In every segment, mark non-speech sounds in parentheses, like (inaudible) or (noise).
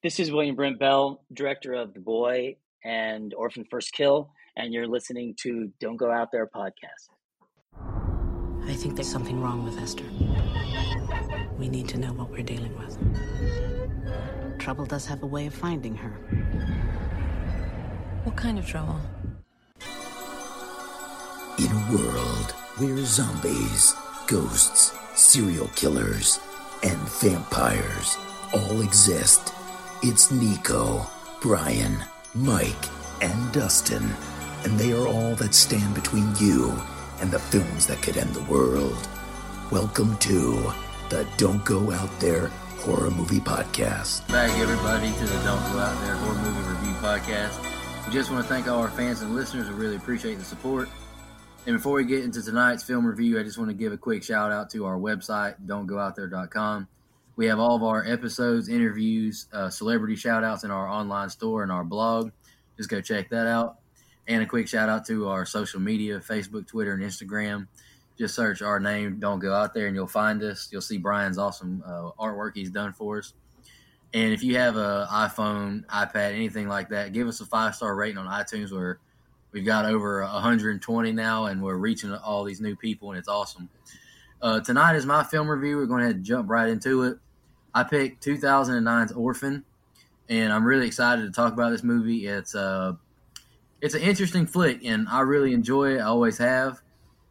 This is William Brent Bell, director of The Boy and Orphan First Kill, and you're listening to Don't Go Out There podcast. I think there's something wrong with Esther. We need to know what we're dealing with. Trouble does have a way of finding her. What kind of trouble? In a world where zombies, ghosts, serial killers, and vampires all exist, it's Nico, Brian, Mike, and Dustin, and they are all that stand between you and the films that could end the world. Welcome to the Don't Go Out There Horror Movie Podcast. Back, everybody, to the Don't Go Out There Horror Movie Review Podcast. We just want to thank all our fans and listeners. We really appreciate the support. And before we get into tonight's film review, I just want to give a quick shout out to our website, don'tgoouthere.com. We have all of our episodes, interviews, uh, celebrity shout outs in our online store and our blog. Just go check that out. And a quick shout out to our social media Facebook, Twitter, and Instagram. Just search our name, Don't Go Out There, and you'll find us. You'll see Brian's awesome uh, artwork he's done for us. And if you have an iPhone, iPad, anything like that, give us a five star rating on iTunes. Where we've got over 120 now, and we're reaching all these new people, and it's awesome. Uh, tonight is my film review. We're going to jump right into it. I picked 2009's Orphan, and I'm really excited to talk about this movie. It's uh, it's an interesting flick, and I really enjoy it. I always have.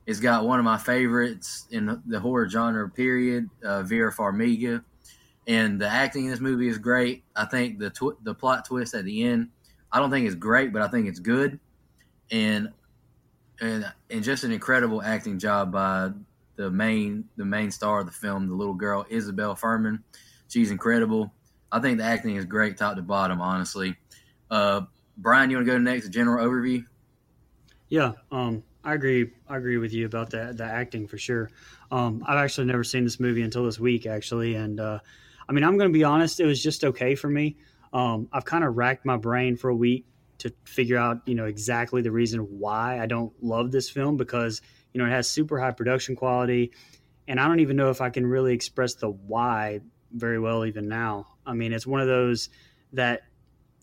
It's got one of my favorites in the horror genre. Period, uh, Vera Farmiga, and the acting in this movie is great. I think the tw- the plot twist at the end, I don't think it's great, but I think it's good, and and and just an incredible acting job by the main the main star of the film, the little girl Isabelle Fuhrman. She's incredible. I think the acting is great, top to bottom. Honestly, uh, Brian, you want to go next? A general overview. Yeah, um, I agree. I agree with you about the the acting for sure. Um, I've actually never seen this movie until this week, actually, and uh, I mean, I'm going to be honest. It was just okay for me. Um, I've kind of racked my brain for a week to figure out, you know, exactly the reason why I don't love this film because you know it has super high production quality, and I don't even know if I can really express the why very well even now. I mean, it's one of those that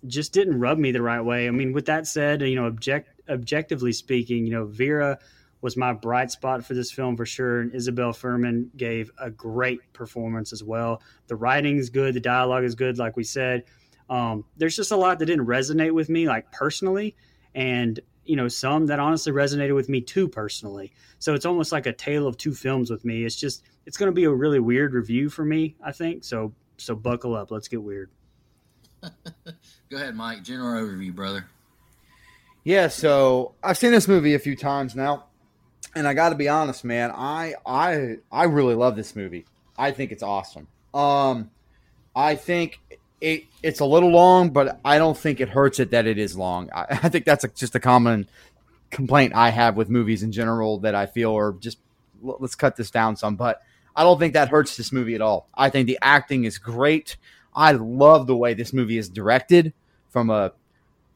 just didn't rub me the right way. I mean, with that said, you know, object objectively speaking, you know, Vera was my bright spot for this film for sure, and Isabelle Fuhrman gave a great performance as well. The writing is good, the dialogue is good, like we said. Um, there's just a lot that didn't resonate with me, like personally, and you know, some that honestly resonated with me too personally. So it's almost like a tale of two films with me. It's just it's going to be a really weird review for me, I think. So so buckle up, let's get weird. (laughs) Go ahead, Mike. General overview, brother. Yeah, so I've seen this movie a few times now, and I got to be honest, man. I I I really love this movie. I think it's awesome. Um, I think it it's a little long, but I don't think it hurts it that it is long. I, (laughs) I think that's a, just a common complaint I have with movies in general that I feel are just let's cut this down some. But I don't think that hurts this movie at all. I think the acting is great. I love the way this movie is directed from a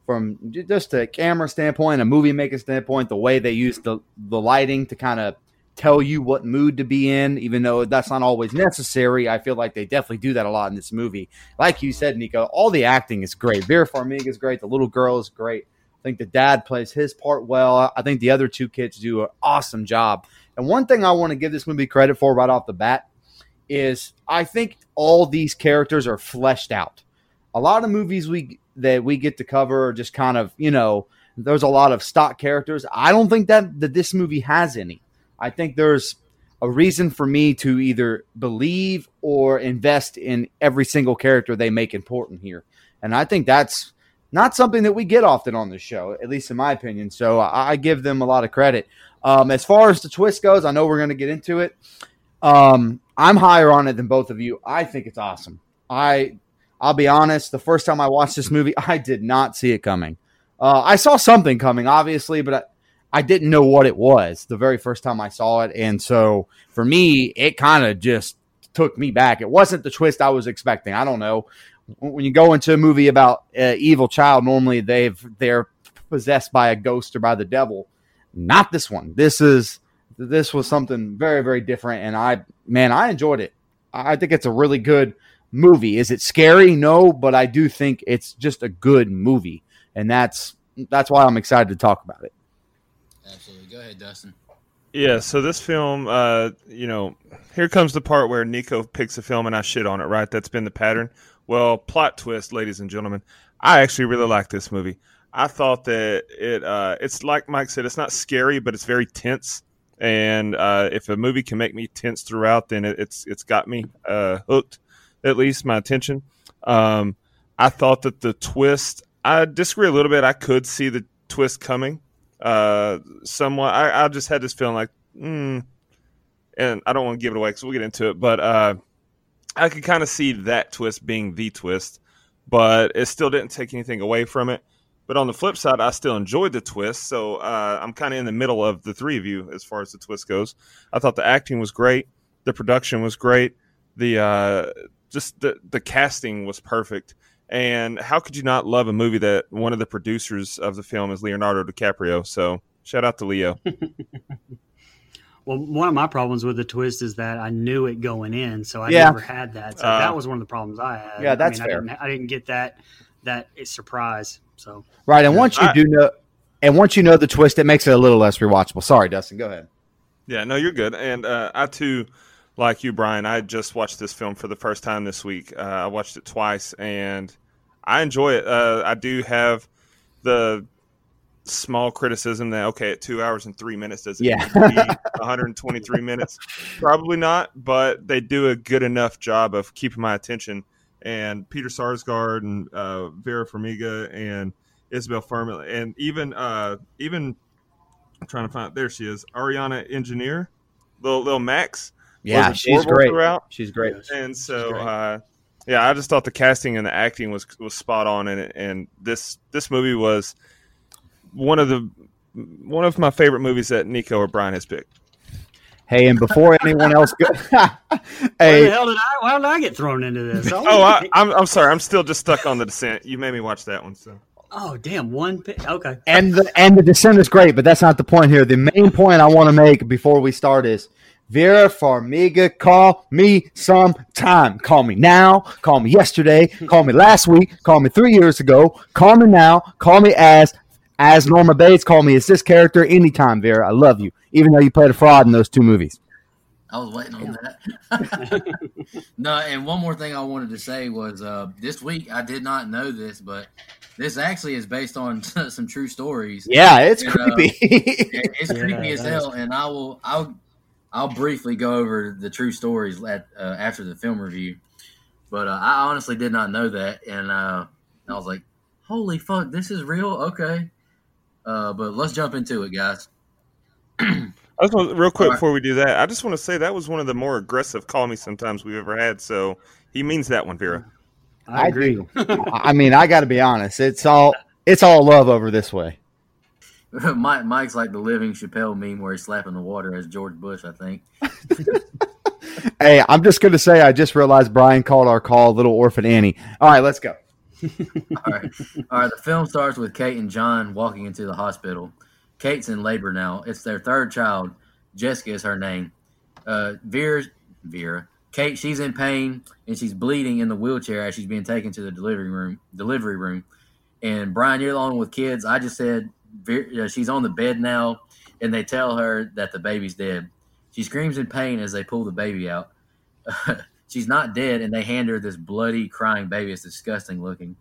from just a camera standpoint, a movie making standpoint, the way they use the the lighting to kind of tell you what mood to be in, even though that's not always necessary. I feel like they definitely do that a lot in this movie. Like you said, Nico, all the acting is great. Vera Farmiga is great. The little girl is great. I think the dad plays his part well. I think the other two kids do an awesome job. And one thing I want to give this movie credit for right off the bat is I think all these characters are fleshed out. A lot of movies we that we get to cover are just kind of, you know, there's a lot of stock characters. I don't think that that this movie has any. I think there's a reason for me to either believe or invest in every single character they make important here. And I think that's not something that we get often on the show, at least in my opinion. So I, I give them a lot of credit. Um, as far as the twist goes, I know we're going to get into it. Um, I'm higher on it than both of you. I think it's awesome. I I'll be honest. The first time I watched this movie, (laughs) I did not see it coming. Uh, I saw something coming, obviously, but I, didn't know what it was the very first time I saw it, and so for me, it kind of just took me back. It wasn't the twist I was expecting. I don't know. When you go into a movie about uh, evil child, normally they've they're possessed by a ghost or by the devil. Not this one. This is this was something very very different, and I man, I enjoyed it. I think it's a really good movie. Is it scary? No, but I do think it's just a good movie, and that's that's why I'm excited to talk about it. Ahead, Dustin. Yeah, so this film, uh, you know, here comes the part where Nico picks a film and I shit on it, right? That's been the pattern. Well, plot twist, ladies and gentlemen. I actually really like this movie. I thought that it, uh, it's like Mike said, it's not scary, but it's very tense. And uh, if a movie can make me tense throughout, then it, it's it's got me uh, hooked, at least my attention. Um, I thought that the twist, I disagree a little bit. I could see the twist coming uh, somewhat. I, I just had this feeling like, mm, and I don't want to give it away because we'll get into it, but uh, I could kind of see that twist being the twist, but it still didn't take anything away from it. But on the flip side, I still enjoyed the twist, so uh, I'm kind of in the middle of the three of you as far as the twist goes. I thought the acting was great, the production was great, the uh, just the the casting was perfect. And how could you not love a movie that one of the producers of the film is Leonardo DiCaprio? So shout out to Leo. (laughs) well, one of my problems with the twist is that I knew it going in, so I Yeah. never had that. So Uh, that was one of the problems I had. Yeah, that's I mean, fair. I didn't, I didn't get that that surprise. So Right, and once you I- do know, and once you know the twist, it makes it a little less rewatchable. Sorry, Dustin. Go ahead. Yeah, no, you're good. And uh, I too, like you, Brian, I just watched this film for the first time this week. Uh, I watched it twice, and I enjoy it. Uh, I do have the small criticism that okay, at two hours and three minutes, does it Yeah. need to be 123 minutes? Probably not, but they do a good enough job of keeping my attention. And Peter Sarsgaard and uh, Vera Farmiga and Isabelle Fuhrman and even uh, even I'm trying to find there she is Ariana Engineer, little little Max. Yeah, she's great. throughout. She's great. And so, great. uh, yeah, I just thought the casting and the acting was was spot on in it. And this this movie was one of the one of my favorite movies that Nico or Brian has picked. Hey, and before anyone else go, (laughs) Why the hey, hell did I? Why did I get thrown into this? (laughs) Oh, oh, I, I'm I'm sorry, I'm still just stuck on the Descent. You made me watch that one, so. oh, damn! One. Pi- okay. and the and the descent is great, but that's not the point here. The main point I want to make before we start is Vera Farmiga, call me sometime. Call me now. Call me yesterday. Call me last week. Call me three years ago. Call me now. Call me as as Norma Bates. Call me as this character anytime, Vera. I love you, even though you played a fraud in those two movies. I was waiting on that. (laughs) no, and one more thing I wanted to say was uh, this week I did not know this, but this actually is based on (laughs) some true stories. Yeah, it's And, uh, creepy. It- it's Yeah, creepy as that is- hell, and I will I'll I'll briefly go over the true stories at, uh, after the film review. But uh, I honestly did not know that, and uh, I was like, "Holy fuck, this is real." Okay, uh, but let's jump into it, guys. I just want, real quick All right. before we do that, I just want to say that was one of the more aggressive call me sometimes we've ever had. So he means that one, Vera. I agree. (laughs) I mean, I got to be honest. It's all it's all love over this way. (laughs) Mike, Mike's like the living Chappelle meme where he's slapping the water as George Bush, I think. (laughs) Hey, I'm just going to say I just realized Brian called our call Little Orphan Annie. All right, let's go. (laughs) All right. All right. The film starts with Kate and John walking into the hospital. Kate's in labor now. It's their third child. Jessica is her name. Uh, Vera, Vera, Kate, she's in pain and she's bleeding in the wheelchair as she's being taken to the delivery room. Delivery room. And Brian, you're the one with kids. I just said Vera, uh, she's on the bed now, and they tell her that the baby's dead. She screams in pain as they pull the baby out. (laughs) she's not dead, and they hand her this bloody, crying baby. It's disgusting looking.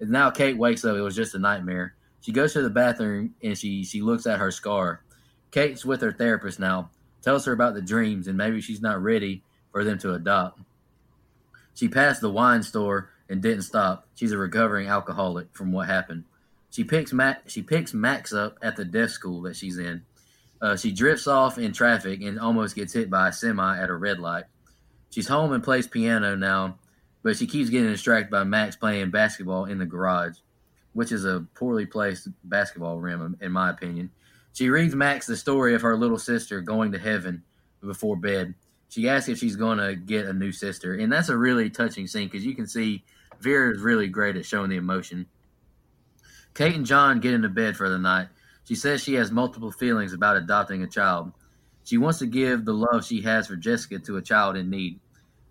And now Kate wakes up. It was just a nightmare. She goes to the bathroom and she she looks at her scar. Kate's with her therapist now. Tells her about the dreams and maybe she's not ready for them to adopt. She passed the wine store and didn't stop. She's a recovering alcoholic from what happened. She picks Mac, she picks Max up at the deaf school that she's in. Uh, she drifts off in traffic and almost gets hit by a semi at a red light. She's home and plays piano now, but she keeps getting distracted by Max playing basketball in the garage, which is a poorly placed basketball rim, in my opinion. She reads Max the story of her little sister going to heaven before bed. She asks if she's going to get a new sister, and that's a really touching scene because you can see Vera is really great at showing the emotion. Kate and John get into bed for the night. She says she has multiple feelings about adopting a child. She wants to give the love she has for Jessica to a child in need.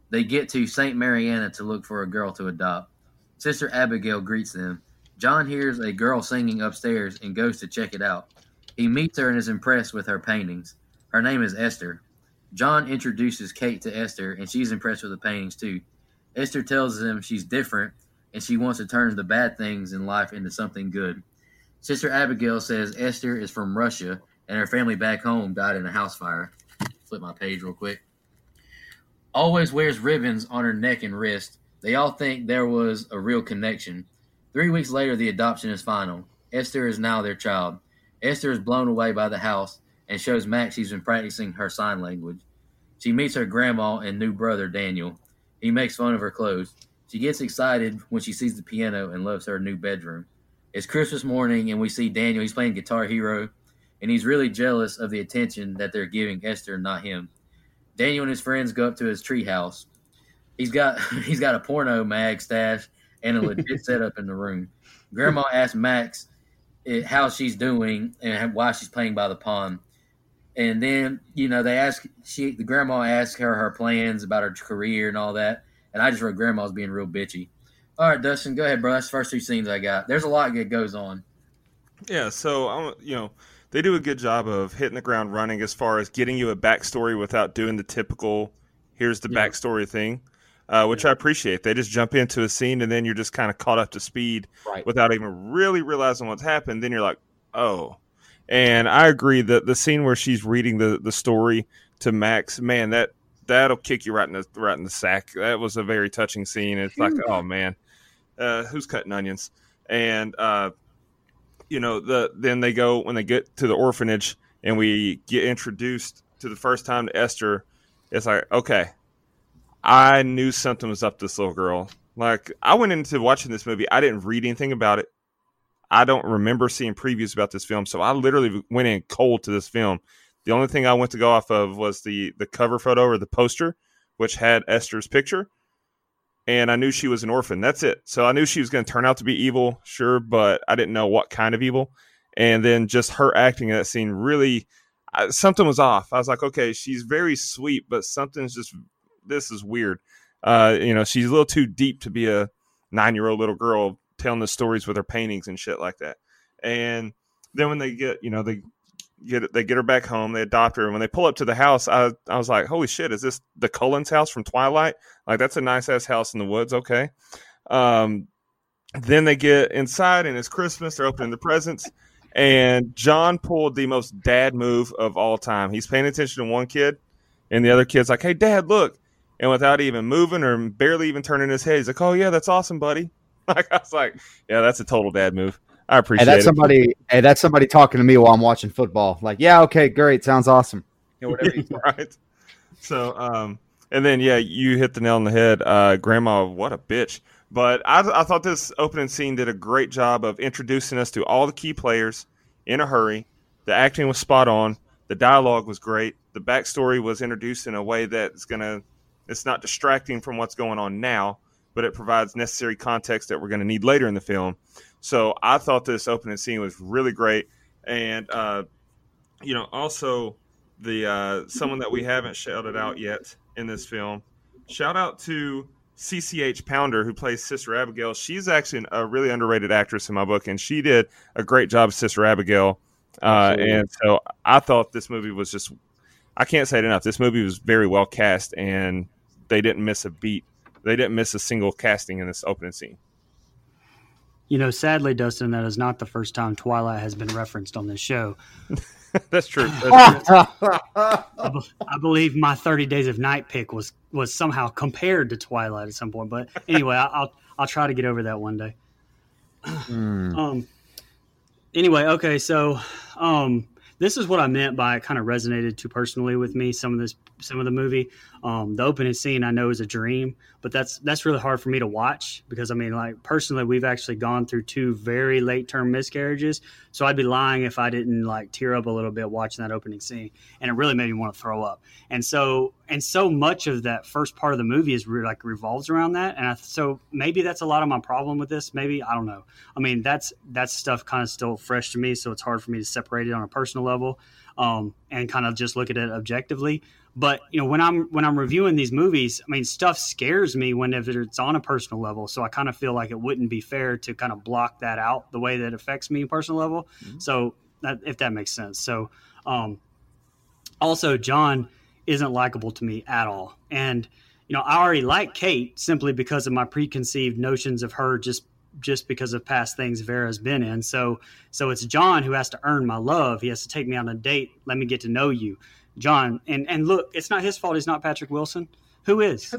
They get to St. Mariana to look for a girl to adopt. Sister Abigail greets them. John hears a girl singing upstairs and goes to check it out. He meets her and is impressed with her paintings. Her name is Esther. John introduces Kate to Esther, and she's impressed with the paintings too. Esther tells him she's different and she wants to turn the bad things in life into something good. Sister Abigail says Esther is from Russia and her family back home died in a house fire. Flip my page real quick. Always wears ribbons on her neck and wrist. They all think there was a real connection. Three weeks later, the adoption is final. Esther is now their child. Esther is blown away by the house and shows Max she's been practicing her sign language. She meets her grandma and new brother, Daniel. He makes fun of her clothes. She gets excited when she sees the piano and loves her new bedroom. It's Christmas morning, and we see Daniel. He's playing Guitar Hero, and he's really jealous of the attention that they're giving Esther, not him. Daniel and his friends go up to his treehouse. He's got (laughs) he's got a porno mag stash and a legit (laughs) setup in the room. Grandma asks Max eh, how she's doing and why she's playing by the pond. And then, you know, they ask she the grandma asks her her plans about her career and all that. And I just wrote grandma's being real bitchy. All right, Dustin, go ahead, bro. That's the first two scenes I got. There's a lot that goes on. Yeah, so I'm, you know, they do a good job of hitting the ground running as far as getting you a backstory without doing the typical "here's the Yeah. backstory" thing, uh, which I appreciate. They just jump into a scene and then you're just kind of caught up to speed Right. without even really realizing what's happened. Then you're like, oh. And I agree that the scene where she's reading the the story to Max, man, that that'll kick you right in the right in the sack. That was a very touching scene. It's like, oh man, uh, who's cutting onions? And uh, you know, the then they go when they get to the orphanage and we get introduced to the first time to Esther. It's like, okay, I knew something was up this little girl. Like I went into watching this movie, I didn't read anything about it. I don't remember seeing previews about this film, so I literally went in cold to this film. The only thing I went to go off of was the the cover photo or the poster, which had Esther's picture, and I knew she was an orphan. That's it. So I knew she was going to turn out to be evil, sure, but I didn't know what kind of evil. And then just her acting in that scene really, I, something was off. I was like, okay, she's very sweet, but something's just this is weird. Uh, you know, she's a little too deep to be a nine year old little girl telling the stories with her paintings and shit like that. And then when they get, you know, they get they get her back home, they adopt her, and when they pull up to the house, I I was like, holy shit, is this the Cullens house from Twilight? Like that's a nice ass house in the woods, okay. Um, then they get inside and it's Christmas. They're opening the presents, and John pulled the most dad move of all time. He's paying attention to one kid, and the other kid's like, "Hey, Dad, look!" And without even moving or barely even turning his head, he's like, "Oh yeah, that's awesome, buddy." (laughs) Like I was like, "Yeah, that's a total dad move." I appreciate that's it. somebody. Hey, that's somebody talking to me while I'm watching football. Like, yeah, okay, great, sounds awesome. You know, whatever. (laughs) right. So, um, and then yeah, you hit the nail on the head, uh, Grandma. What a bitch! But I, I thought this opening scene did a great job of introducing us to all the key players in a hurry. The acting was spot on. The dialogue was great. The backstory was introduced in a way that's gonna. It's not distracting from what's going on now, but it provides necessary context that we're going to need later in the film. So I thought this opening scene was really great, and uh, you know, also the uh, someone that we haven't shouted out yet in this film. Shout out to CCH Pounder who plays Sister Abigail. She's actually a really underrated actress in my book, and she did a great job as Sister Abigail. Uh, and so I thought this movie was just. I can't say it enough. This movie was very well cast, and they didn't miss a beat. They didn't miss a single casting in this opening scene. You know, sadly, Dustin, that is not the first time Twilight has been referenced on this show. (laughs) That's true. That's true. (laughs) I, be- I believe my 30 Days of Night pick was was somehow compared to Twilight at some point. But anyway, I, I'll I'll try to get over that one day. Hmm. (clears throat) Um. Anyway, okay, so um, this is what I meant by it kind of resonated too personally with me. Some of this, some of the movie, um, the opening scene I know is a dream, but that's that's really hard for me to watch because I mean, like personally, we've actually gone through two very late term miscarriages, so I'd be lying if I didn't like tear up a little bit watching that opening scene, and it really made me want to throw up. And so and so much of that first part of the movie is re- like revolves around that and I, so maybe that's a lot of my problem with this. Maybe i don't know. I mean that's that's stuff kind of still fresh to me so it's hard for me to separate it on a personal level um, and kind of just look at it objectively but you know when i'm when i'm reviewing these movies i mean stuff scares me whenever it's on a personal level so i kind of feel like it wouldn't be fair to kind of block that out the way that affects me personal level mm-hmm. so that, if that makes sense so um, also john isn't likable to me at all. And you know, I already like Kate simply because of my preconceived notions of her just just because of past things Vera's been in. So so it's John who has to earn my love. He has to take me on a date, let me get to know you. John and and look, it's not his fault he's not Patrick Wilson. Who is?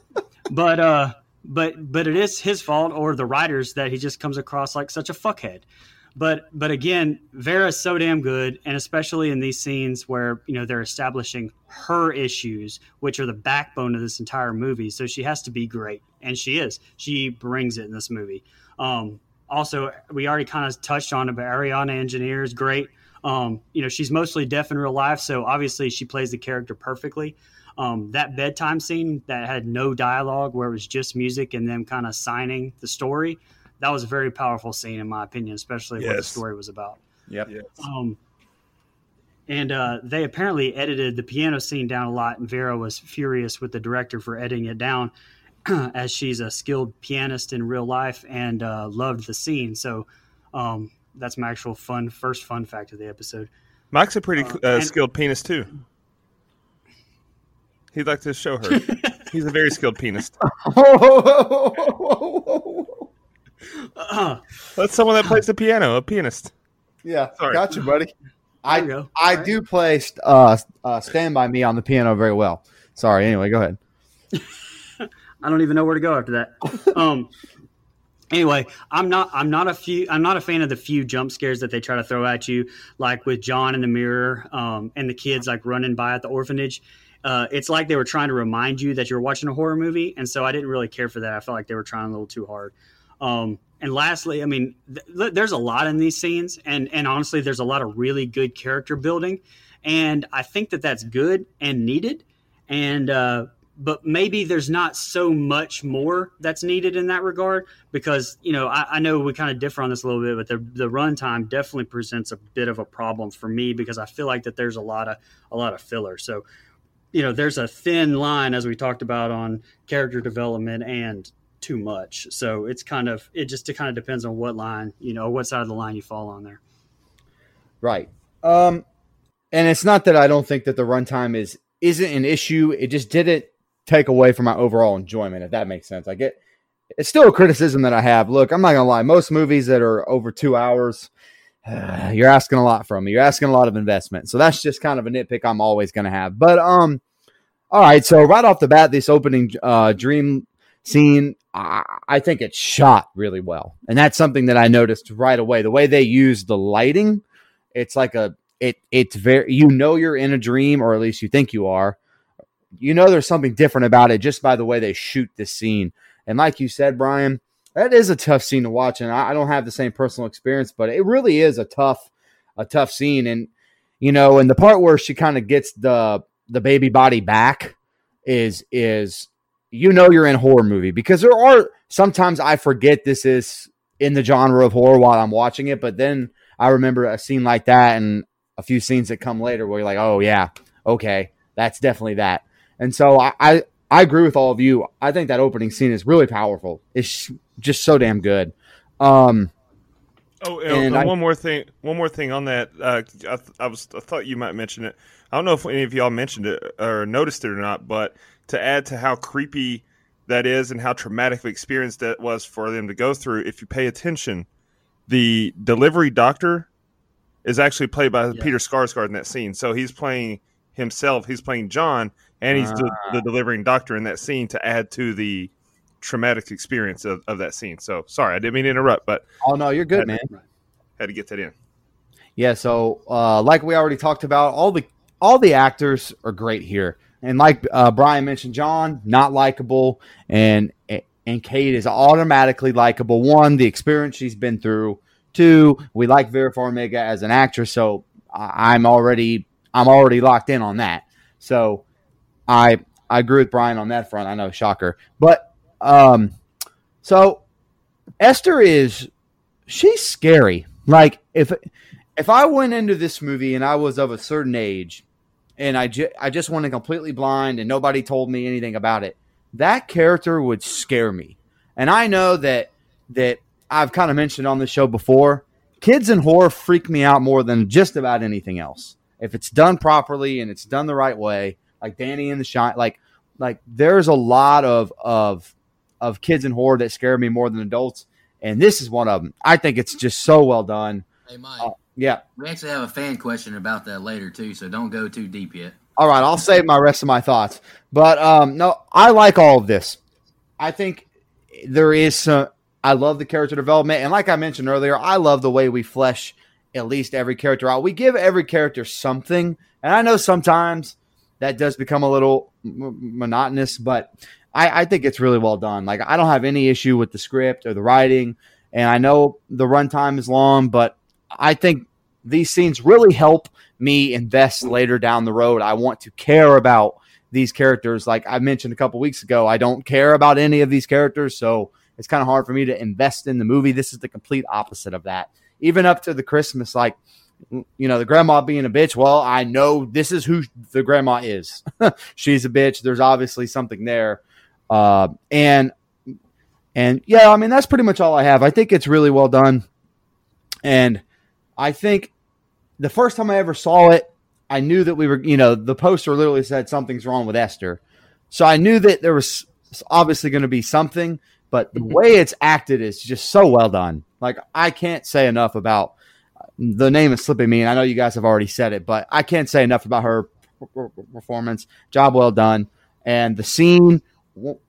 (laughs) but uh but but it is his fault or the writers that he just comes across like such a fuckhead. But but again, Vera's so damn good, and especially in these scenes where you know they're establishing her issues, which are the backbone of this entire movie. So she has to be great, and she is. She brings it in this movie. Um, also, we already kind of touched on it, but Ariana Engineer is great. Um, you know, she's mostly deaf in real life, so obviously she plays the character perfectly. Um, that bedtime scene that had no dialogue, where it was just music and them kind of signing the story, that was a very powerful scene in my opinion, especially yes. what the story was about. Yep. Yes. Um, and uh, they apparently edited the piano scene down a lot, and Vera was furious with the director for editing it down, (clears throat) as she's a skilled pianist in real life and uh, loved the scene. So um, that's my actual fun first fun fact of the episode. Mike's a pretty uh, uh and, skilled pianist too. He'd like to show her. (laughs) He's a very skilled pianist. Uh, (laughs) (laughs) That's someone that plays the piano, a pianist. Yeah, Sorry. got you, buddy. I you I right. do play uh, uh, "Stand by Me" on the piano very well. Sorry. Anyway, go ahead. I don't even know where to go after that. Um. Anyway, I'm not. I'm not a few. I'm not a fan of the few jump scares that they try to throw at you, like with John in the mirror, um, and the kids like running by at the orphanage. Uh, it's like they were trying to remind you that you're watching a horror movie, and so I didn't really care for that. I felt like they were trying a little too hard. Um, and lastly, I mean, th- there's a lot in these scenes, and and honestly, there's a lot of really good character building, and I think that that's good and needed. And uh, but maybe there's not so much more that's needed in that regard because you know I, I know we kind of differ on this a little bit, but the the runtime definitely presents a bit of a problem for me because I feel like that there's a lot of a lot of filler. So you know, there's a thin line as we talked about on character development and too much. So it's kind of it just it kind of depends on what line you know what side of the line you fall on there. Right. Um, and it's not that I don't think that the runtime is isn't an issue. It just didn't take away from my overall enjoyment. If that makes sense, I get it's still a criticism that I have. Look, I'm not gonna lie. Most movies that are over two hours, uh, (sighs) you're asking a lot from me. You're asking a lot of investment. So that's just kind of a nitpick I'm always gonna have. But um, all right. So right off the bat, this opening uh, dream scene, I, I think it's shot really well. And that's something that I noticed right away. The way they use the lighting, it's like a it it's very you know you're in a dream, or at least you think you are. You know there's something different about it just by the way they shoot this scene. And like you said, Brian, that is a tough scene to watch. And I, I don't have the same personal experience, but it really is a tough, a tough scene. And you know, and the part where she kind of gets the the baby body back is is you know you're in horror movie because there are sometimes I forget this is in the genre of horror while I'm watching it, but then I remember a scene like that and a few scenes that come later where you're like, oh yeah, okay, that's definitely that. And so I, I, I agree with all of you. I think that opening scene is really powerful. It's just so damn good. Um, oh, and I, one more thing. One more thing on that. Uh, I, I was I thought you might mention it. I don't know if any of y'all mentioned it or noticed it or not, but to add to how creepy that is and how traumatic of experience that was for them to go through, if you pay attention, the delivery doctor is actually played by yeah. Peter Sarsgaard in that scene. So he's playing himself. He's playing John, and he's the, the, ah. delivering doctor in that scene to add to the traumatic experience of, of that scene. So sorry, I didn't mean to interrupt, but oh no, you're good, had man. To, had to get that in. Yeah. So uh, like we already talked about, all the all the actors are great here. And like uh, Brian mentioned, John not likable, and and Kate is automatically likable. One, the experience she's been through. Two, we like Vera Farmiga as an actress, so I'm already I'm already locked in on that. So I I agree with Brian on that front. I know, shocker, but um, so Esther is she's scary. Like if if I went into this movie and I was of a certain age, and I ju- I just went in completely blind and nobody told me anything about it, that character would scare me. And I know that that I've kind of mentioned on the show before. Kids in horror freak me out more than just about anything else. If it's done properly and it's done the right way, like Danny and the Shine, like like there's a lot of of of kids in horror that scare me more than adults, and this is one of them. I think it's just so well done. Hey, Mike. Uh, yeah. We actually have a fan question about that later too, so don't go too deep yet. All right, I'll save my rest of my thoughts. But um, no, I like all of this. I think there is some. I love the character development, and like I mentioned earlier, I love the way we flesh at least every character out. We give every character something, and I know sometimes that does become a little m- monotonous, but I, I think it's really well done. Like I don't have any issue with the script or the writing, and I know the runtime is long, but I think these scenes really help me invest later down the road. I want to care about these characters. Like I mentioned a couple weeks ago, I don't care about any of these characters, so it's kind of hard for me to invest in the movie. This is the complete opposite of that. Even up to the Christmas, like you know, the grandma being a bitch. Well, I know this is who the grandma is. (laughs) She's a bitch. There's obviously something there. Uh, and and yeah, I mean that's pretty much all I have. I think it's really well done, and I think the first time I ever saw it, I knew that we were, you know, the poster literally said something's wrong with Esther, so I knew that there was obviously going to be something. But the way it's acted is just so well done. Like I can't say enough about the name is slipping me, and I know you guys have already said it, but I can't say enough about her performance. Job well done, and the scene.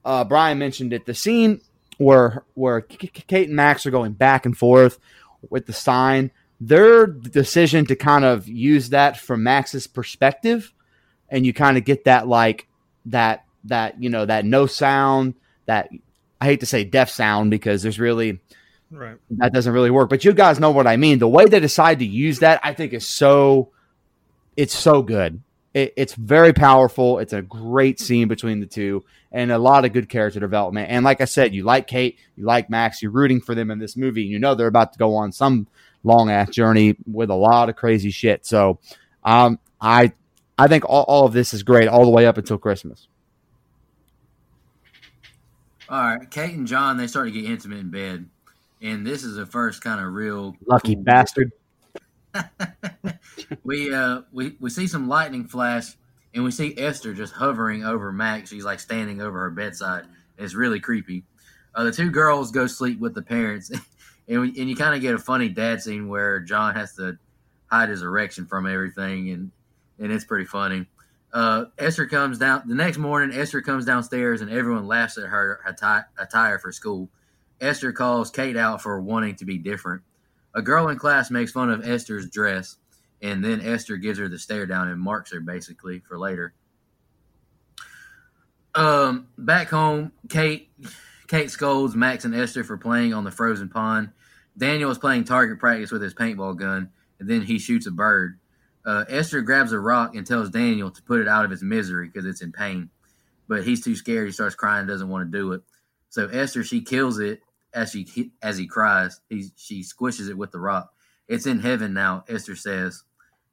Uh, Brian mentioned it. The scene where where Kate and Max are going back and forth with the sign. Their decision to kind of use that from Max's perspective, and you kind of get that like that that you know that no sound that I hate to say deaf sound because there's really Right. that doesn't really work. But you guys know what I mean. The way they decide to use that, I think, is so it's so good. It, it's very powerful. It's a great scene between the two, and a lot of good character development. And like I said, you like Kate, you like Max, you're rooting for them in this movie. And you know they're about to go on some long ass journey with a lot of crazy shit. So, um, I I think all, all of this is great all the way up until Christmas. All right, Kate and John they start to get intimate in bed, and this is the first kind of real Lucky cool- bastard. (laughs) we uh we we see some lightning flash, and we see Esther just hovering over Max. She's like standing over her bedside. It's really creepy. Uh, the two girls go sleep with the parents, (laughs) and we, and you kind of get a funny dad scene where John has to hide his erection from everything, and and it's pretty funny. Uh, Esther comes down the next morning. Esther comes downstairs, and everyone laughs at her atti- attire for school. Esther calls Kate out for wanting to be different. A girl in class makes fun of Esther's dress, and then Esther gives her the stare down and marks her basically for later. Um, back home, Kate Kate scolds Max and Esther for playing on the frozen pond. Daniel is playing target practice with his paintball gun, and then he shoots a bird. Uh, Esther grabs a rock and tells Daniel to put it out of its misery because it's in pain, but he's too scared. He starts crying, doesn't want to do it. So Esther she kills it as she as he cries. He she squishes it with the rock. It's in heaven now. Esther says.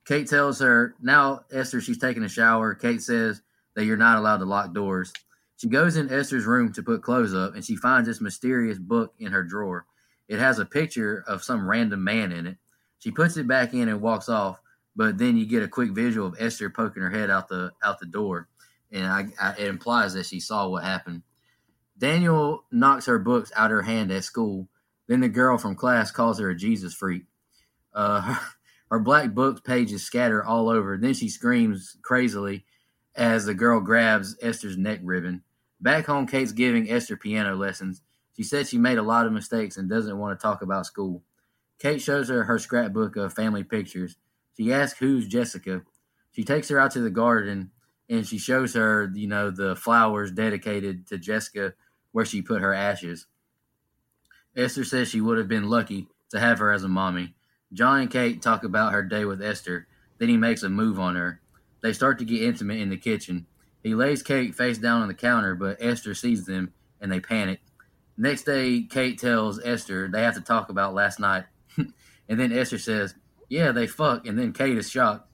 Kate tells her now. Esther she's taking a shower. Kate says that you're not allowed to lock doors. She goes in Esther's room to put clothes up, and she finds this mysterious book in her drawer. It has a picture of some random man in it. She puts it back in and walks off, but then you get a quick visual of Esther poking her head out the out the door, and I, I, it implies that she saw what happened. Daniel knocks her books out of her hand at school. Then the girl from class calls her a Jesus freak. Uh, (laughs) her, her black book pages scatter all over. Then she screams crazily as the girl grabs Esther's neck ribbon. Back home, Kate's giving Esther piano lessons. She said she made a lot of mistakes and doesn't want to talk about school. Kate shows her her scrapbook of family pictures. She asks who's Jessica. She takes her out to the garden and she shows her, you know, the flowers dedicated to Jessica where she put her ashes. Esther says she would have been lucky to have her as a mommy. John and Kate talk about her day with Esther. Then he makes a move on her. They start to get intimate in the kitchen. He lays Kate face down on the counter, but Esther sees them and they panic. Next day, Kate tells Esther they have to talk about last night. (laughs) and then Esther says, Yeah, they fuck. And then Kate is shocked.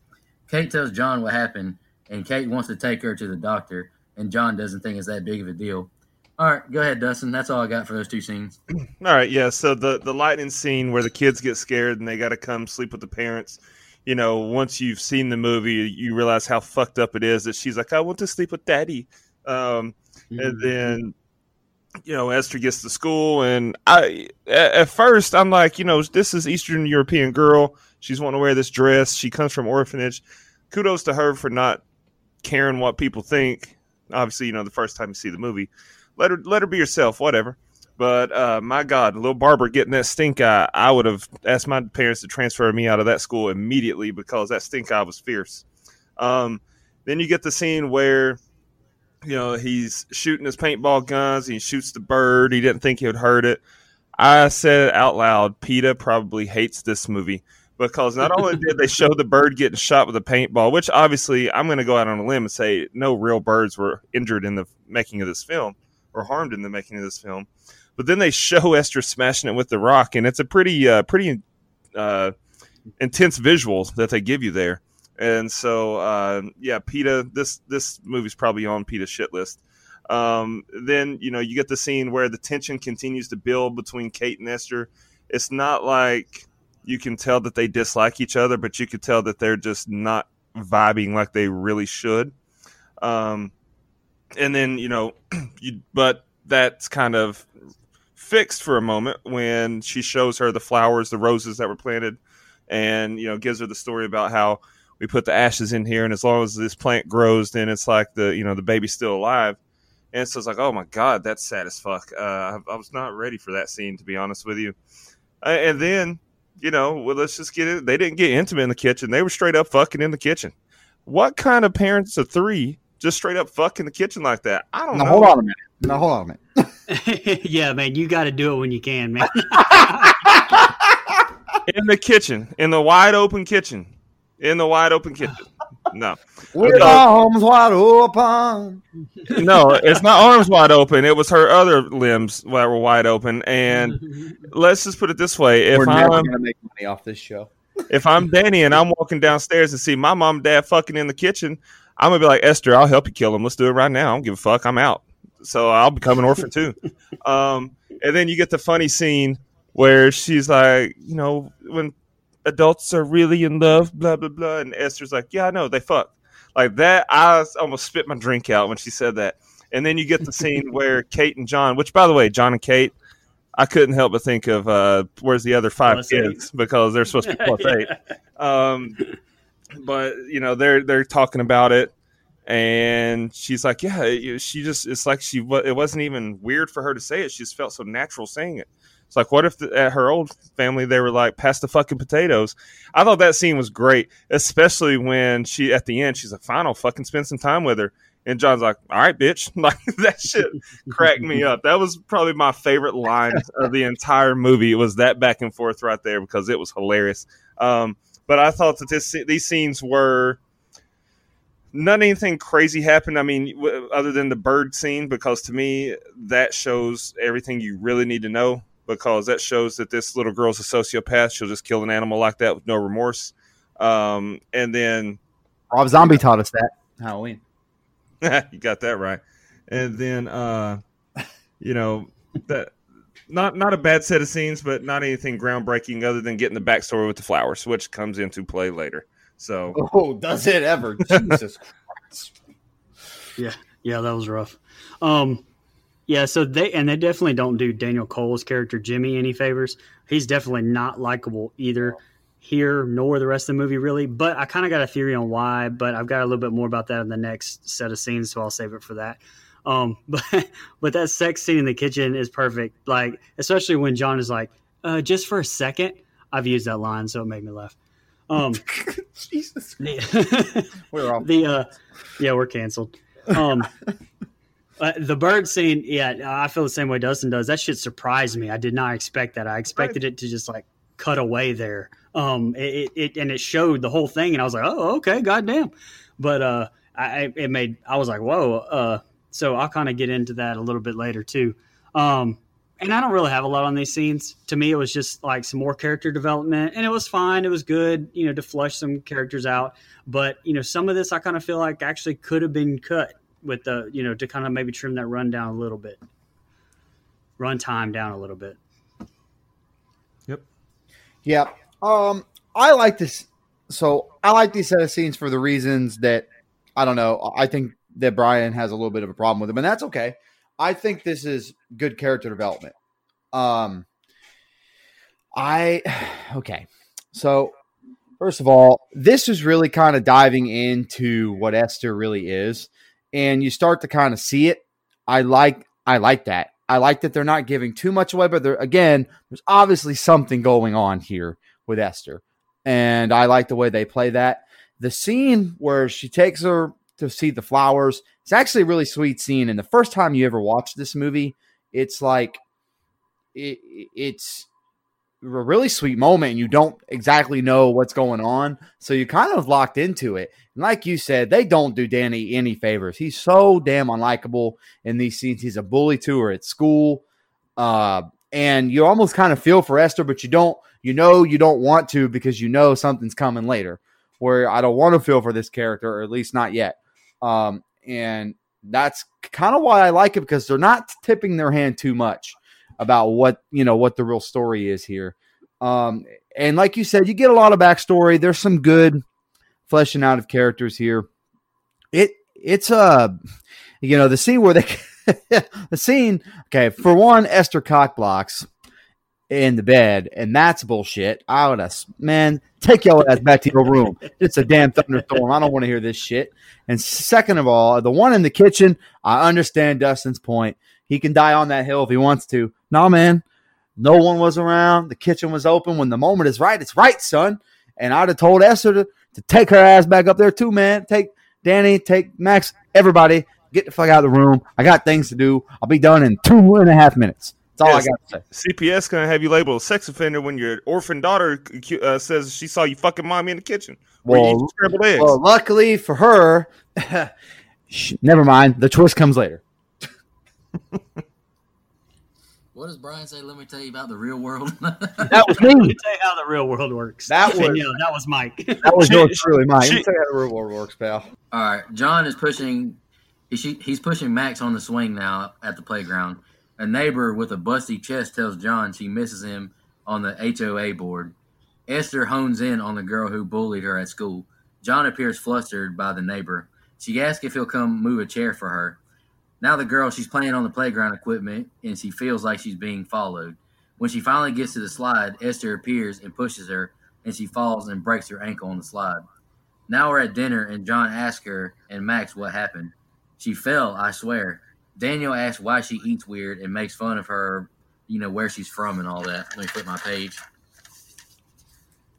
Kate tells John what happened, and Kate wants to take her to the doctor, and John doesn't think it's that big of a deal. All right, go ahead, Dustin. That's all I got for those two scenes. (clears throat) All right, yeah. So the the lightning scene where the kids get scared and they got to come sleep with the parents. You know, once you've seen the movie, you realize how fucked up it is that she's like, "I want to sleep with daddy," um, mm-hmm. and then you know Esther gets to school, and I at first I'm like, you know, this is Eastern European girl. She's wanting to wear this dress. She comes from orphanage. Kudos to her for not caring what people think. Obviously, you know, the first time you see the movie, let her let her be herself, whatever. But uh, my God, little Barber getting that stink eye, I would have asked my parents to transfer me out of that school immediately because that stink eye was fierce. Um, then you get the scene where you know, he's shooting his paintball guns. He shoots the bird. He didn't think he would hurt it. I said it out loud. PETA probably hates this movie because not only did they show the bird getting shot with a paintball, which obviously I'm going to go out on a limb and say no real birds were injured in the making of this film or harmed in the making of this film, but then they show (laughs) Esther smashing it with the rock, and it's a pretty, uh, pretty uh, intense visual that they give you there. And so, uh, yeah, PETA. This this movie's probably on PETA's shit list. Um, then you know you get the scene where the tension continues to build between Kate and Esther. It's not like you can tell that they dislike each other, but you could tell that they're just not vibing like they really should. Um, and then you know, (clears throat) you but that's kind of fixed for a moment when she shows her the flowers, the roses that were planted, and you know gives her the story about how we put the ashes in here, and as long as this plant grows, then it's like the you know the baby's still alive. And so it's like, oh my god, that's sad as fuck. Uh, I, I, was not ready for that scene, to be honest with you. Uh, and then, you know, well, let's just get it. They didn't get intimate in the kitchen; they were straight up fucking in the kitchen. What kind of parents of three just straight up fuck in the kitchen like that? I don't now, know. Hold on a minute. Now hold on a minute. (laughs) (laughs) yeah, man, you got to do it when you can, man. (laughs) in the kitchen, in the wide open kitchen in the wide open kitchen. No, with arms wide open. No, it's not arms wide open. It was her other limbs that were wide open. And let's just put it this way: if we're I'm gonna make money off this show, if I'm Danny and I'm walking downstairs and see my mom and dad fucking in the kitchen, I'm gonna be like Esther, I'll help you kill him. Let's do it right now. I don't give a fuck. I'm out. So I'll become an orphan too. (laughs) Um, and then you get the funny scene where she's like, you know, when adults are really in love, blah blah blah. And Esther's like, yeah, I know they fuck like that. I almost spit my drink out when she said that. And then you get the scene (laughs) where Kate and John, which by the way, John and Kate, I couldn't help but think of uh, where's the other five kids because they're supposed to be (laughs) plus eight. Um, but you know they're they're talking about it, and she's like, yeah, she just it's like she it wasn't even weird for her to say it. She just felt so natural saying it. It's like, what if the, at her old family they were like, pass the fucking potatoes? I thought that scene was great, especially when she at the end she's like, fine, I'll fucking spend some time with her. And John's like, all right, bitch. (laughs) Like that shit cracked me up. That was probably my favorite line of the entire movie. It was that back and forth right there because it was hilarious. Um, but I thought that this these scenes were not anything crazy happened. I mean, other than the bird scene, because to me that shows everything you really need to know because that shows that this little girl's a sociopath. She'll just kill an animal like that with no remorse. Um, and then Rob Zombie taught us that Halloween. (laughs) you got that right. And then, uh, you know, that not not a bad set of scenes, but not anything groundbreaking other than getting the backstory with the flowers, which comes into play later. So, oh, does it ever? (laughs) Jesus Christ! Yeah, yeah, that was rough. Um, yeah, so they and they definitely don't do Daniel Cole's character Jimmy any favors. He's definitely not likable either here nor the rest of the movie really. But I kind of got a theory on why, but I've got a little bit more about that in the next set of scenes, so I'll save it for that. Um, (laughs) but but that sex scene in the kitchen is perfect. Like especially when John is like, uh, just for a second. I've used that line, so it made me laugh. Um, (laughs) Jesus, (laughs) we're off. The uh, yeah, we're canceled. Um, uh, the bird scene, yeah, I feel the same way Dustin does. That shit surprised me. I did not expect that. I expected right. it to just like cut away there. Um, it, it, and it showed the whole thing, and I was like, oh, okay, goddamn. But uh, I it made I was like, whoa. Uh, so I'll kind of get into that a little bit later too. Um, and I don't really have a lot on these scenes. To me, it was just like some more character development, and it was fine. It was good, you know, to flush some characters out. But you know, some of this I kind of feel like actually could have been cut with the, you know, to kind of maybe trim that run down a little bit, run time down a little bit. Yep. Yeah. Um, I like this. So I like these set of scenes for the reasons that I don't know. I think that Brian has a little bit of a problem with him, and that's okay. I think this is good character development. Um, I (sighs) okay. So first of all, this is really kind of diving into what Esther really is, and you start to kind of see it. I like I like that. I like that they're not giving too much away, but again, there's obviously something going on here with Esther, and I like the way they play that. The scene where she takes her to see the flowers, it's actually a really sweet scene. And the first time you ever watch this movie, it's like it, it's a really sweet moment and you don't exactly know what's going on. So you kind of locked into it. And like you said, they don't do Danny any favors. He's so damn unlikable in these scenes. He's a bully to her at school. Uh, and you almost kind of feel for Esther, but you don't, you know, you don't want to because you know something's coming later where I don't want to feel for this character, or at least not yet. Um, and that's kind of why I like it because they're not tipping their hand too much about what you know what the real story is here. Um, and like you said, you get a lot of backstory. There's some good fleshing out of characters here. It it's a uh, you know the scene where they (laughs) the scene okay for one Esther cock blocks in the bed, and that's bullshit. I would have, man, take your ass back to your room. It's a damn thunderstorm. I don't want to hear this shit. And second of all, the one in the kitchen, I understand Dustin's point. He can die on that hill if he wants to. No, man, no one was around. The kitchen was open. When the moment is right, it's right, son. And I'd have told Esther to, to take her ass back up there too, man. Take Danny, take Max, everybody, get the fuck out of the room. I got things to do. I'll be done in two and a half minutes. That's all yes, I got to say. CPS gonna have you labeled a sex offender when your orphan daughter uh, says she saw you fucking mommy in the kitchen. Well, well, luckily for her, (laughs) never mind. The twist comes later. (laughs) What does Brian say? Let me tell you about the real world. (laughs) that was me. Let me tell you how the real world works. That was yeah, that was Mike. That was yours truly, Mike. Let me tell you how the real world works, pal. All right, John is pushing. He's pushing Max on the swing now at the playground. A neighbor with a busty chest tells John she misses him on the HOA board. Esther hones in on the girl who bullied her at school. John appears flustered by the neighbor. She asks if he'll come move a chair for her. Now the girl, she's playing on the playground equipment and she feels like she's being followed. When she finally gets to the slide, Esther appears and pushes her and she falls and breaks her ankle on the slide. Now we're at dinner and John asks her and Max what happened. She fell, I swear. Daniel asks why she eats weird and makes fun of her, you know, where she's from and all that. Let me flip my page.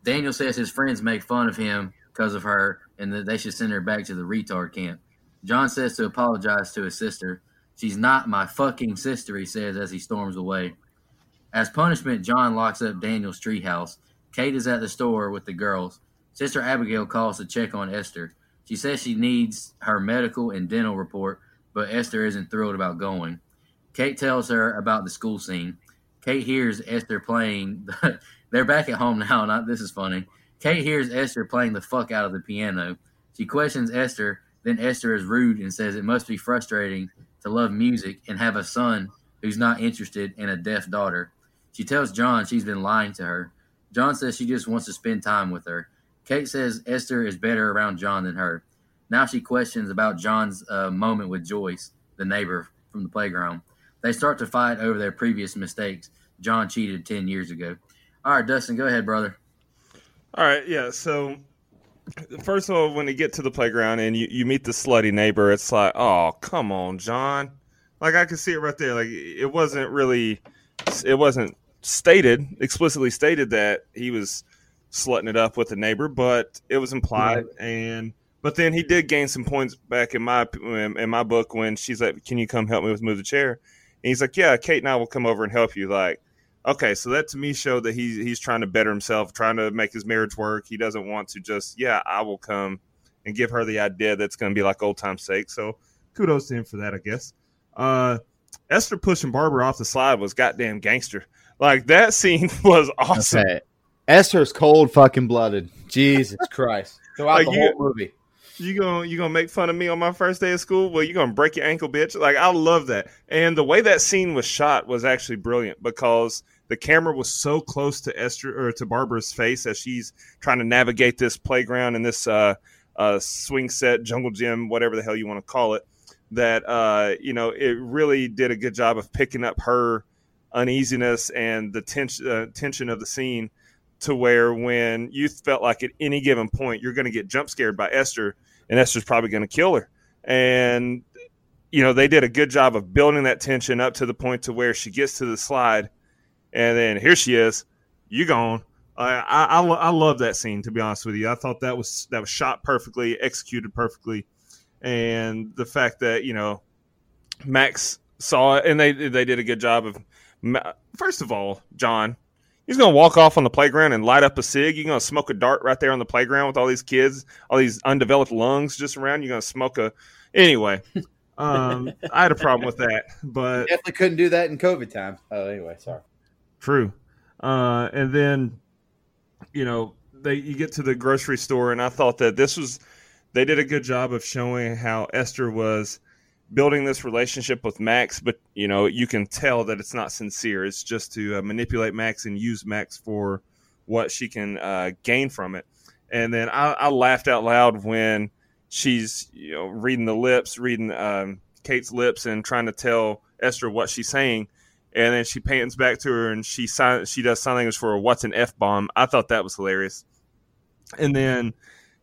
Daniel says his friends make fun of him because of her and that they should send her back to the retard camp. John says to apologize to his sister. She's not my fucking sister, he says as he storms away. As punishment, John locks up Daniel's treehouse. Kate is at the store with the girls. Sister Abigail calls to check on Esther. She says she needs her medical and dental report but Esther isn't thrilled about going. Kate tells her about the school scene. Kate hears Esther playing. (laughs) The, they're back at home now. Not this is funny. Kate hears Esther playing the fuck out of the piano. She questions Esther. Then Esther is rude and says it must be frustrating to love music and have a son who's not interested in a deaf daughter. She tells John she's been lying to her. John says she just wants to spend time with her. Kate says Esther is better around John than her. Now she questions about John's uh, moment with Joyce, the neighbor from the playground. They start to fight over their previous mistakes. John cheated 10 years ago. All right, Dustin, go ahead, brother. All right, yeah. So, first of all, when you get to the playground and you, you meet the slutty neighbor, it's like, oh, come on, John. Like, I can see it right there. Like, it wasn't really, it wasn't stated, explicitly stated that he was slutting it up with the neighbor, but it was implied. Right. And, but then he did gain some points back in my in my book when she's like, "Can you come help me with move the chair?" And he's like, "Yeah, Kate and I will come over and help you." Like, okay, so that to me showed that he's he's trying to better himself, trying to make his marriage work. He doesn't want to just, yeah, I will come and give her the idea that's going to be like old time's sake. So kudos to him for that, I guess. Uh, Esther pushing Barbara off the slide was goddamn gangster. Like that scene (laughs) was awesome. Okay. Esther's cold fucking blooded. Jesus (laughs) Christ. Throughout Like the you- whole movie. You gonna you gonna make fun of me on my first day of school? Well, you gonna break your ankle, bitch. Like I love that. And the way that scene was shot was actually brilliant because the camera was so close to Esther or to Barbara's face as she's trying to navigate this playground and this uh, uh, swing set, jungle gym, whatever the hell you want to call it. That uh, you know, it really did a good job of picking up her uneasiness and the tension uh, tension of the scene to where when you felt like at any given point you're going to get jump scared by Esther and Esther's probably going to kill her. And you know, they did a good job of building that tension up to the point to where she gets to the slide and then here she is. You gone. I, I, I, I love that scene to be honest with you. I thought that was that was shot perfectly, executed perfectly, and the fact that you know Max saw it and they they did a good job of. First of all, John, he's gonna walk off on the playground and light up a cig. You're gonna smoke a dart right there on the playground with all these kids, all these undeveloped lungs just around. You're gonna smoke a anyway. (laughs) Um, I had a problem with that, but Definitely couldn't do that in COVID times. Oh, anyway, sorry. True. Uh, and then, you know, they you get to the grocery store, and I thought that this was they did a good job of showing how Esther was building this relationship with Max, but you know, you can tell that it's not sincere. It's just to uh, manipulate Max and use Max for what she can uh, gain from it. And then I, I laughed out loud when she's you know reading the lips, reading um, Kate's lips, and trying to tell Esther what she's saying and then she pans back to her and she sign, she does sign language for her, what's an f bomb. I thought that was hilarious. And then,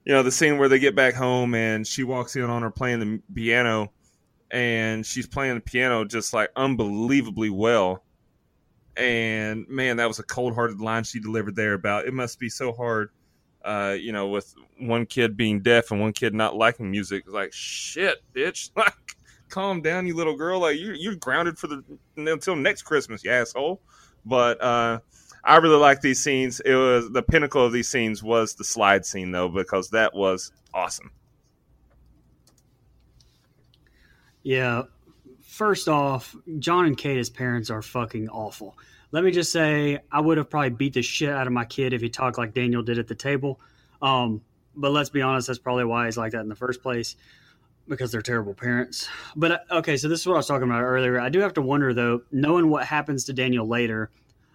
you know, the scene where they get back home and she walks in on her playing the piano, and she's playing the piano just like unbelievably well. And man, that was a cold hearted line she delivered there about it must be so hard, uh, you know, with one kid being deaf and one kid not liking music. Like shit, bitch. (laughs) Like calm down, you little girl. Like you you're grounded for the until next Christmas, you asshole. But uh I really like these scenes. It was the pinnacle of these scenes was the slide scene though, because that was awesome. Yeah. First off, John and Kate as parents are fucking awful. Let me just say, I would have probably beat the shit out of my kid if he talked like Daniel did at the table. Um, but let's be honest, that's probably why he's like that in the first place because they're terrible parents. But uh, okay, so this is what I was talking about earlier. I do have to wonder though, knowing what happens to Daniel later,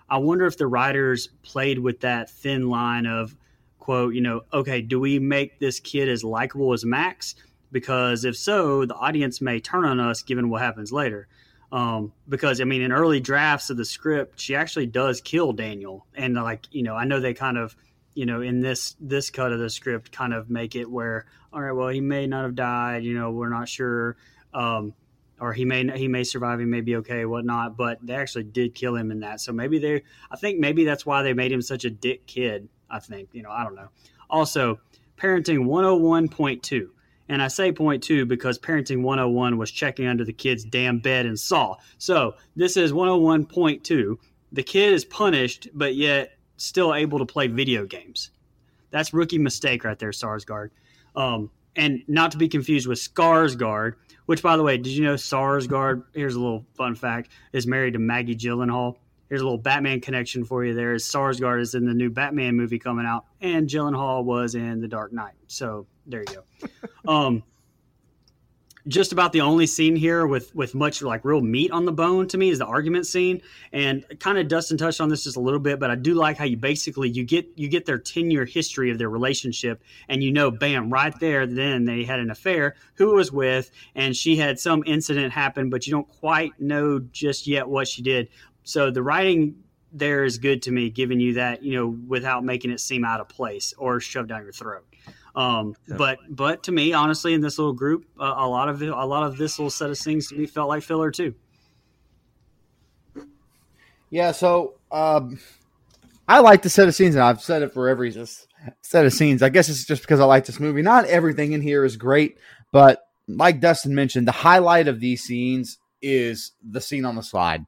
I wonder if the writers played with that thin line of quote, you know, okay, do we make this kid as likable as Max? Because if so, the audience may turn on us given what happens later. Um, because I mean, in early drafts of the script, she actually does kill Daniel, and like you know, I know they kind of, you know, in this this cut of the script, kind of make it where, all right, well, he may not have died, you know, we're not sure, um, or he may he may survive, he may be okay, whatnot. But they actually did kill him in that, so maybe they, I think maybe that's why they made him such a dick kid. I think, you know, I don't know. Also, parenting 101.2. And I say point two because Parenting 101 was checking under the kid's damn bed and saw. So this is 101.2. The kid is punished, but yet still able to play video games. That's rookie mistake right there, Sarsgaard. Um, and not to be confused with Skarsgård, which, by the way, did you know Sarsgaard? Here's a little fun fact: is married to Maggie Gyllenhaal. Here's a little Batman connection for you. There Sarsgaard is in the new Batman movie coming out, and Gyllenhaal was in The Dark Knight. So there you go. um, just about the only scene here with with much like real meat on the bone to me is the argument scene. And kind of dustin touched on this just a little bit but i do like how you basically you get you get their 10 year history of their relationship and you know bam right there then they had an affair who was with and she had some incident happen but you don't quite know just yet what she did. So the writing there is good to me giving you that you know without making it seem out of place or shoved down your throat um, but but to me, honestly, in this little group, uh, a lot of it, a lot of this little set of things to me felt like filler too. Yeah, so um, I like the set of scenes, and I've said it for every set of scenes. I guess it's just because I like this movie. Not everything in here is great, but like Dustin mentioned, the highlight of these scenes is the scene on the slide.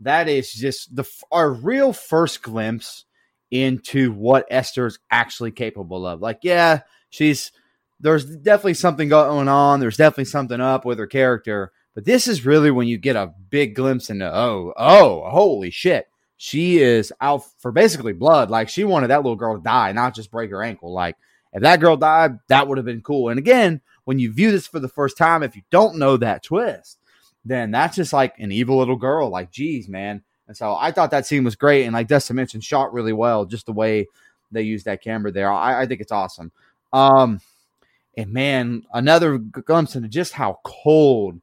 That is just the our real first glimpse into what Esther's actually capable of. Like, yeah, she's there's definitely something going on. There's definitely something up with her character. But this is really when you get a big glimpse into oh, oh, holy shit. She is out for basically blood. Like she wanted that little girl to die, not just break her ankle. Like if that girl died, that would have been cool. And again, when you view this for the first time, if you don't know that twist, then that's just like an evil little girl. Like, geez, man. And so I thought that scene was great. And like Dustin mentioned, shot really well, just the way they used that camera there. I, I think it's awesome. Um, and man, another glimpse into just how cold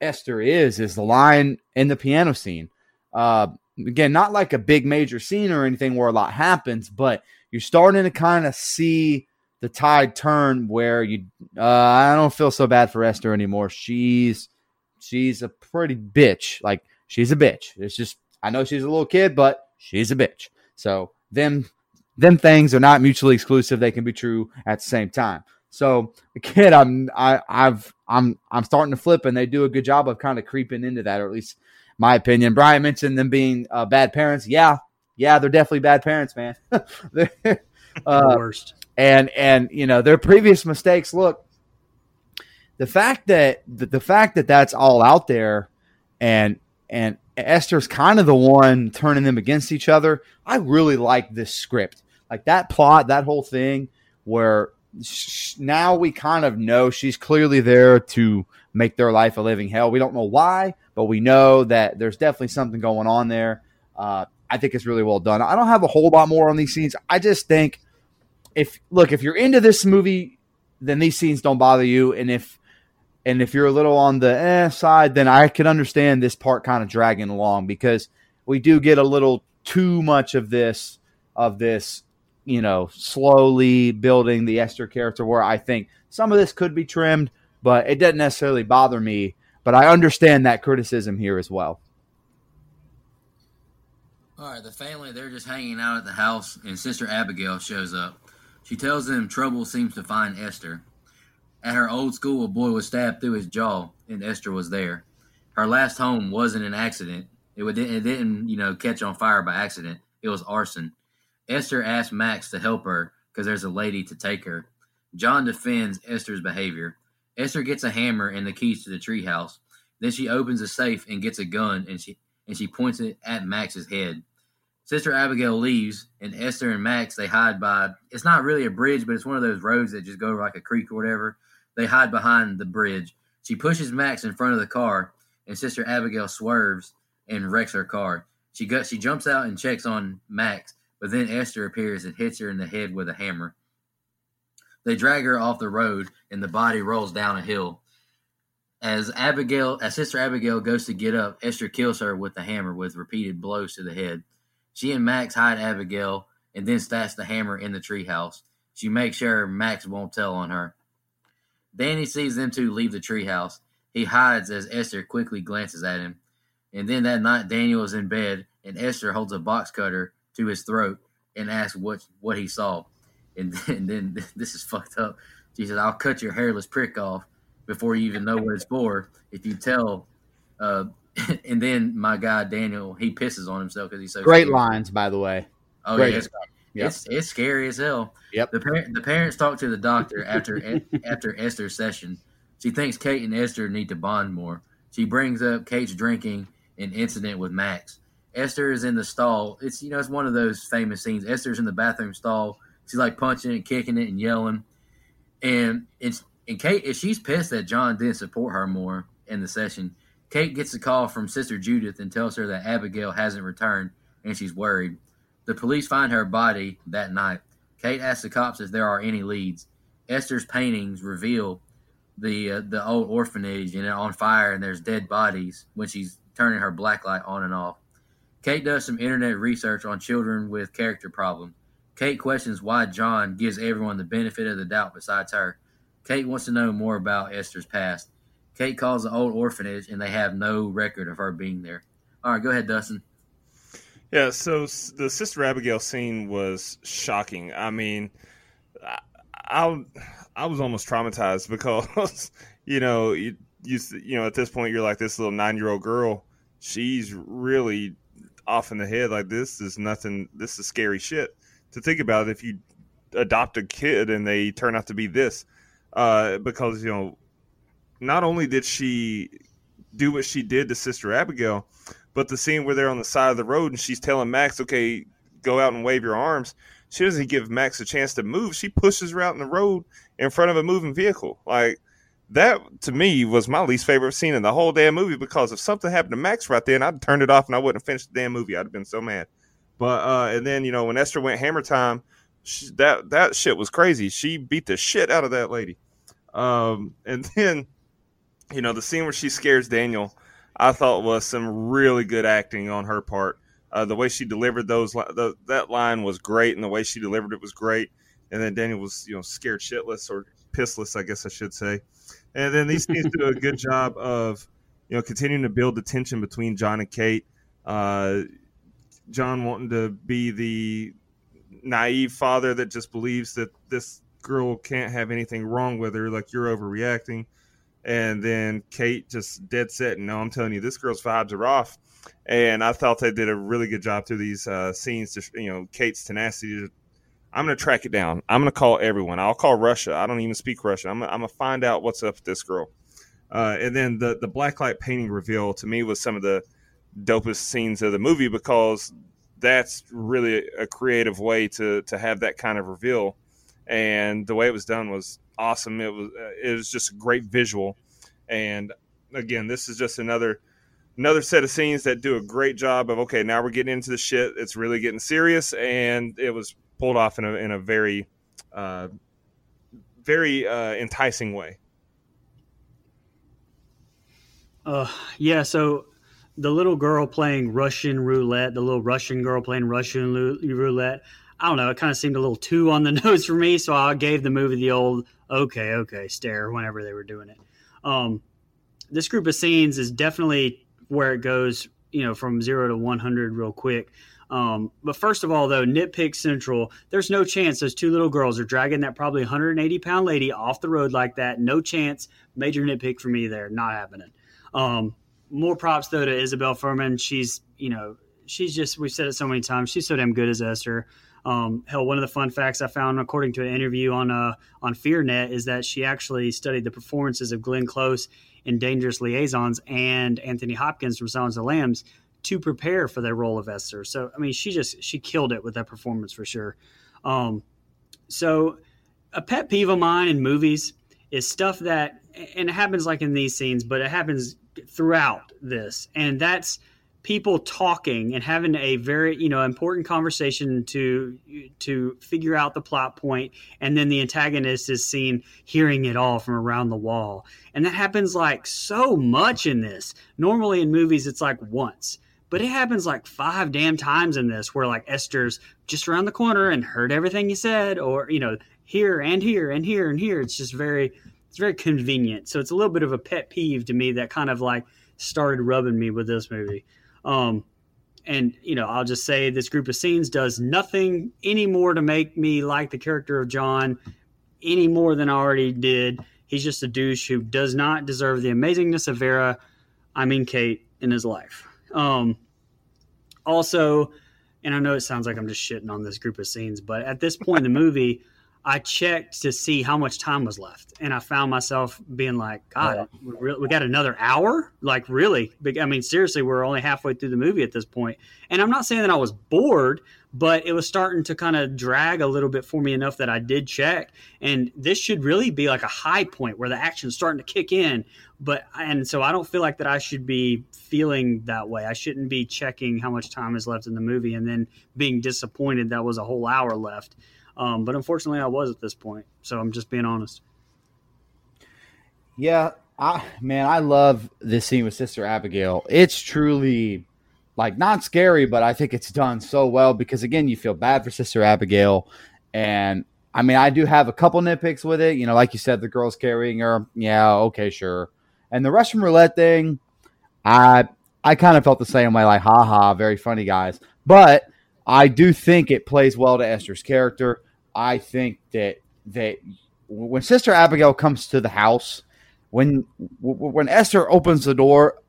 Esther is is the line in the piano scene. Uh, again, not like a big major scene or anything where a lot happens, but you're starting to kind of see the tide turn where you. Uh, I don't feel so bad for Esther anymore. She's she's a pretty bitch. Like she's a bitch. It's just I know she's a little kid, but she's a bitch. So them them things are not mutually exclusive. They can be true at the same time. So again, I'm I, I've I'm I'm starting to flip, and they do a good job of kind of creeping into that, or at least my opinion. Brian mentioned them being uh, bad parents. Yeah, yeah, they're definitely bad parents, man. (laughs) they're, (laughs) uh, worst. And and you know their previous mistakes. Look, the fact that the, the fact that that's all out there, and and Esther's kind of the one turning them against each other. I really like this script, like that plot, that whole thing where now we kind of know she's clearly there to make their life a living hell. We don't know why, but we know that there's definitely something going on there. Uh, I think it's really well done. I don't have a whole lot more on these scenes. I just think if look, if you're into this movie, then these scenes don't bother you, and if and if you're a little on the eh side, then I can understand this part kind of dragging along because we do get a little too much of this of this you know, slowly building the Esther character where I think some of this could be trimmed, but it doesn't necessarily bother me. But I understand that criticism here as well. All right, the family, they're just hanging out at the house, and Sister Abigail shows up. She tells them trouble seems to find Esther. At her old school, a boy was stabbed through his jaw, and Esther was there. Her last home wasn't an accident. It, would, it didn't, you know, catch on fire by accident. It was arson. Esther asks Max to help her because there's a lady to take her. John defends Esther's behavior. Esther gets a hammer and the keys to the treehouse. Then she opens a safe and gets a gun and she and she points it at Max's head. Sister Abigail leaves, and Esther and Max they hide by. It's not really a bridge, but it's one of those roads that just go like a creek or whatever. They hide behind the bridge. She pushes Max in front of the car, and Sister Abigail swerves and wrecks her car. She got she jumps out and checks on Max, but then Esther appears and hits her in the head with a hammer. They drag her off the road, and the body rolls down a hill. As Abigail, as Sister Abigail goes to get up, Esther kills her with the hammer with repeated blows to the head. She and Max hide Abigail and then stats the hammer in the treehouse. She makes sure Max won't tell on her. Danny sees them two leave the treehouse. He hides as Esther quickly glances at him. And then that night, Daniel is in bed, and Esther holds a box cutter to his throat and asked what what he saw. And then, (laughs) and then (laughs) this is fucked up. She said, "I'll cut your hairless prick off before you even know what it's for if you tell." Uh, (laughs) and then my guy Daniel, he pisses on himself because he's so great scared. lines, by the way. Oh Great yeah, it's, Yep. it's it's scary as hell. Yep. The parent the parents talk to the doctor after after Esther's session. She thinks Kate and Esther need to bond more. She brings up Kate's drinking and incident with Max. Esther is in the stall. It's you know it's one of those famous scenes. Esther's in the bathroom stall. She's like punching it, kicking it, and yelling. And it's and Kate, if she's pissed that John didn't support her more in the session, Kate gets a call from Sister Judith and tells her that Abigail hasn't returned and she's worried. The police find her body that night. Kate asks the cops if there are any leads. Esther's paintings reveal the uh, the old orphanage and on fire and there's dead bodies when she's turning her black light on and off. Kate does some internet research on children with character problems. Kate questions why John gives everyone the benefit of the doubt besides her. Kate wants to know more about Esther's past. Kate calls the old orphanage and they have no record of her being there. All right, go ahead, Dustin. Yeah, so the Sister Abigail scene was shocking. I mean, I, I, I was almost traumatized (laughs) because, you know, you, you, you know, at this point, you're like this little nine year old girl. She's really off in the head. Like, this is nothing, this is scary shit. To think about if you adopt a kid and they turn out to be this. uh, because you know, not only did she do what she did to Sister Abigail, but the scene where they're on the side of the road and she's telling Max, "Okay, go out and wave your arms." She doesn't give Max a chance to move. She pushes her out in the road in front of a moving vehicle. Like that to me was my least favorite scene in the whole damn movie because if something happened to Max right then, I'd turned it off and I wouldn't have finished the damn movie. I'd have been so mad. But uh, and then you know when Esther went hammer time, she, that that shit was crazy. She beat the shit out of that lady. Um, and (laughs) then you know the scene where she scares Daniel, I thought was some really good acting on her part. Uh, the way she delivered those the, that line was great, and the way she delivered it was great. And then Daniel was you know scared shitless or pissless, I guess I should say. And then these teams do a good job of you know continuing to build the tension between John and Kate. Uh, John wanting to be the naive father that just believes that this girl can't have anything wrong with her, like you're overreacting. And then Kate just dead set, no, I'm telling you, this girl's vibes are off. And I thought they did a really good job through these uh, scenes. To, you know, Kate's tenacity. I'm going to track it down. I'm going to call everyone. I'll call Russia. I don't even speak Russian. I'm, I'm going to find out what's up with this girl. Uh, and then the the blacklight painting reveal to me was some of the dopest scenes of the movie because that's really a creative way to to have that kind of reveal and the way it was done was awesome it was it was just a great visual and again this is just another another set of scenes that do a great job of okay now we're getting into the shit it's really getting serious and it was pulled off in a in a very uh, very uh, enticing way uh yeah so the little girl playing Russian roulette, the little Russian girl playing Russian roulette. I don't know. It kind of seemed a little too on the (laughs) nose for me, so I gave the movie the old okay, okay stare whenever they were doing it. Um, this group of scenes is definitely where it goes, you know, from zero to one hundred real quick. Um, but first of all, though, nitpick central, there's no chance those two little girls are dragging that probably 180 pound lady off the road like that. No chance. Major nitpick for me there. Not happening. Um, more props though to Isabelle Fuhrman. She's you know she's just we've said it so many times. She's so damn good as Esther. Um, hell, one of the fun facts I found according to an interview on uh, on FearNet is that she actually studied the performances of Glenn Close in Dangerous Liaisons and Anthony Hopkins from Silence of the Lambs to prepare for their role of Esther. So I mean, she just she killed it with that performance for sure. Um, so a pet peeve of mine in movies is stuff that and it happens like in these scenes, but it happens throughout this, and that's people talking and having a very you know important conversation to to figure out the plot point and then the antagonist is seen hearing it all from around the wall and that happens like so much in this normally in movies it's like once but it happens like five damn times in this where like esther's just around the corner and heard everything you said or you know here and here and here and here it's just very it's very convenient. So it's a little bit of a pet peeve to me that kind of like started rubbing me with this movie. Um, and you know, I'll just say this group of scenes does nothing anymore to make me like the character of John any more than I already did. He's just a douche who does not deserve the amazingness of Vera, I mean Kate, in his life. Um, also, and I know it sounds like I'm just shitting on this group of scenes, but at this point in the movie, I checked to see how much time was left, and I found myself being like, "God, we, we got another hour? Like, really? I mean, seriously, we're only halfway through the movie at this point." And I'm not saying that I was bored, but it was starting to kind of drag a little bit for me enough that I did check. And this should really be like a high point where the action's starting to kick in. But and so I don't feel like that I should be feeling that way. I shouldn't be checking how much time is left in the movie and then being disappointed that was a whole hour left. Um, but unfortunately, I was at this point. So I'm just being honest. Yeah, I man, I love this scene with Sister Abigail. It's truly like not scary, but I think it's done so well because again, you feel bad for Sister Abigail, and I mean, I do have a couple nitpicks with it. You know, like you said, the girl's carrying her. Yeah, okay, sure. And the Russian roulette thing, I I kind of felt the same way. Like, haha, very funny guys. But I do think it plays well to Esther's character. I think that that when Sister Abigail comes to the house, when when Esther opens the door,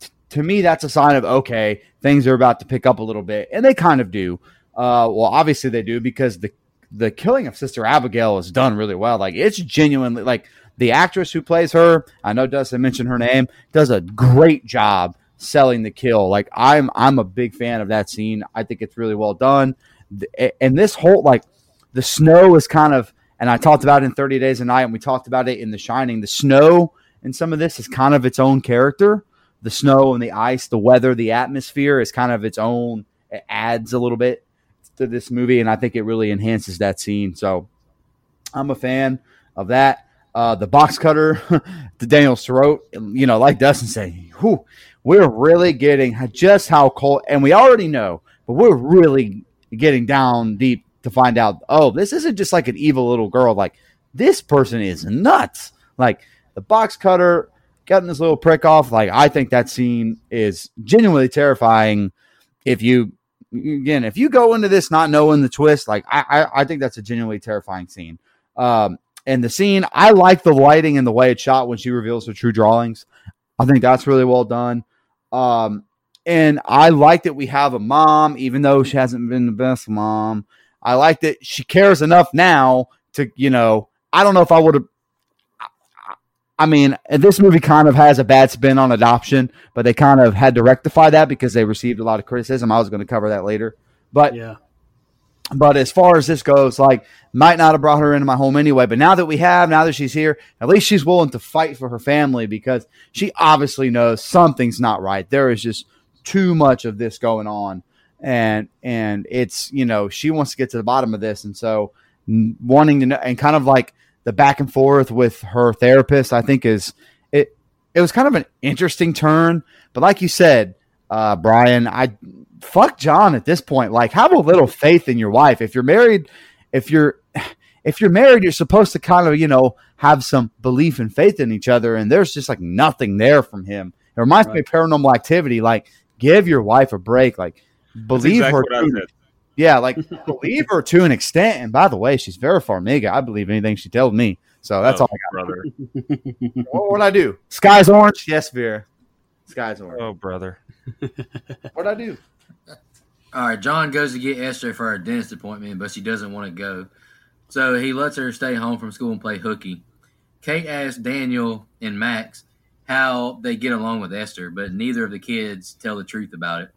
t- to me that's a sign of okay, things are about to pick up a little bit, and they kind of do. Uh, well, obviously they do because the the killing of Sister Abigail is done really well. Like it's genuinely like the actress who plays her. I know Dustin mentioned her name. Does a great job selling the kill. Like I'm I'm a big fan of that scene. I think it's really well done. And this whole like the snow is kind of and I talked about it in 30 Days a Night, and we talked about it in The Shining. The snow in some of this is kind of its own character. The snow and the ice, the weather, the atmosphere is kind of its own. It adds a little bit to this movie, and I think it really enhances that scene. So I'm a fan of that. Uh, the box cutter (laughs) to Daniel's throat, you know, like Dustin said, whew, we're really getting just how cold, and we already know, but we're really getting down deep to find out, oh, this isn't just like an evil little girl. Like, this person is nuts. Like, the box cutter getting this little prick off. Like, I think that scene is genuinely terrifying. If you, again, if you go into this not knowing the twist, like, I, I, I think that's a genuinely terrifying scene. Um, and the scene, I like the lighting and the way it's shot when she reveals her true drawings. I think that's really well done. Um, and I like that we have a mom, even though she hasn't been the best mom. I like that she cares enough now to, you know, I don't know if I would have. I mean, this movie kind of has a bad spin on adoption, but they kind of had to rectify that because they received a lot of criticism. I was going to cover that later, but yeah. But as far as this goes, like might not have brought her into my home anyway. But now that we have, now that she's here, at least she's willing to fight for her family because she obviously knows something's not right. There is just too much of this going on and and it's you know she wants to get to the bottom of this and so wanting to know and kind of like the back and forth with her therapist i think is it it was kind of an interesting turn but like you said uh brian i fuck john at this point like have a little faith in your wife if you're married if you're (sighs) if you're married you're supposed to kind of you know have some belief and faith in each other and there's just like nothing there from him it reminds right. me of paranormal activity like give your wife a break like believe exactly her. To, yeah, like (laughs) believe her to an extent. And by the way, she's Vera Farmiga. I believe anything she tells me. So that's oh, all I got. Brother. (laughs) what would I do? Sky's orange? Yes, Vera. Sky's orange. Oh, brother. What'd I do? All right, John goes to get Esther for her dentist appointment, but she doesn't want to go. So he lets her stay home from school and play hooky. Kate asks Daniel and Max how they get along with Esther, but neither of the kids tell the truth about it.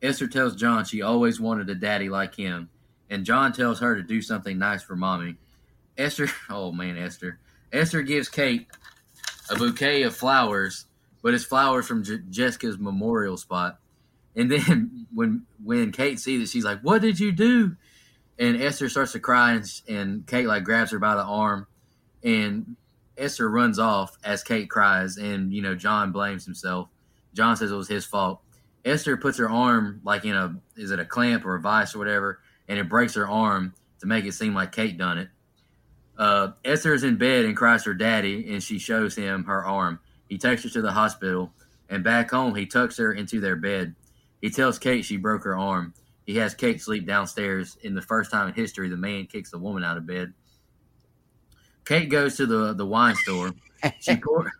Esther tells John she always wanted a daddy like him, and John tells her to do something nice for mommy. Esther, (laughs) oh man, Esther. Esther gives Kate a bouquet of flowers, but it's flowers from J- Jessica's memorial spot. And then when when Kate sees it, she's like, "What did you do?" And Esther starts to cry, and, and Kate like grabs her by the arm, and Esther runs off as Kate cries, and you know John blames himself. John says it was his fault. Esther puts her arm like in a is it a clamp or a vice or whatever, and it breaks her arm to make it seem like Kate done it. Uh, Esther is in bed and cries her daddy, and she shows him her arm. He takes her to the hospital, and back home he tucks her into their bed. He tells Kate she broke her arm. He has Kate sleep downstairs. In the first time in history, the man kicks the woman out of bed. Kate goes to the the wine store. She (laughs) pour,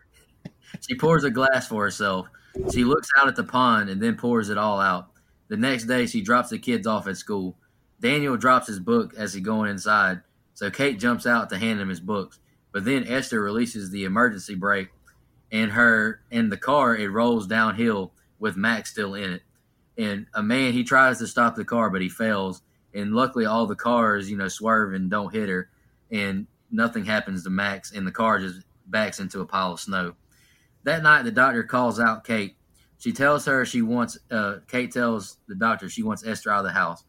she pours a glass for herself. She looks out at the pond and then pours it all out. The next day, she drops the kids off at school. Daniel drops his book as he going inside, so Kate jumps out to hand him his books. But then Esther releases the emergency brake, and her in the car it rolls downhill with Max still in it. And a man he tries to stop the car, but he fails. And luckily, all the cars you know swerve and don't hit her, and nothing happens to Max, and the car just backs into a pile of snow. That night, the doctor calls out Kate. She tells her she wants, uh, Kate tells the doctor she wants Esther out of the house.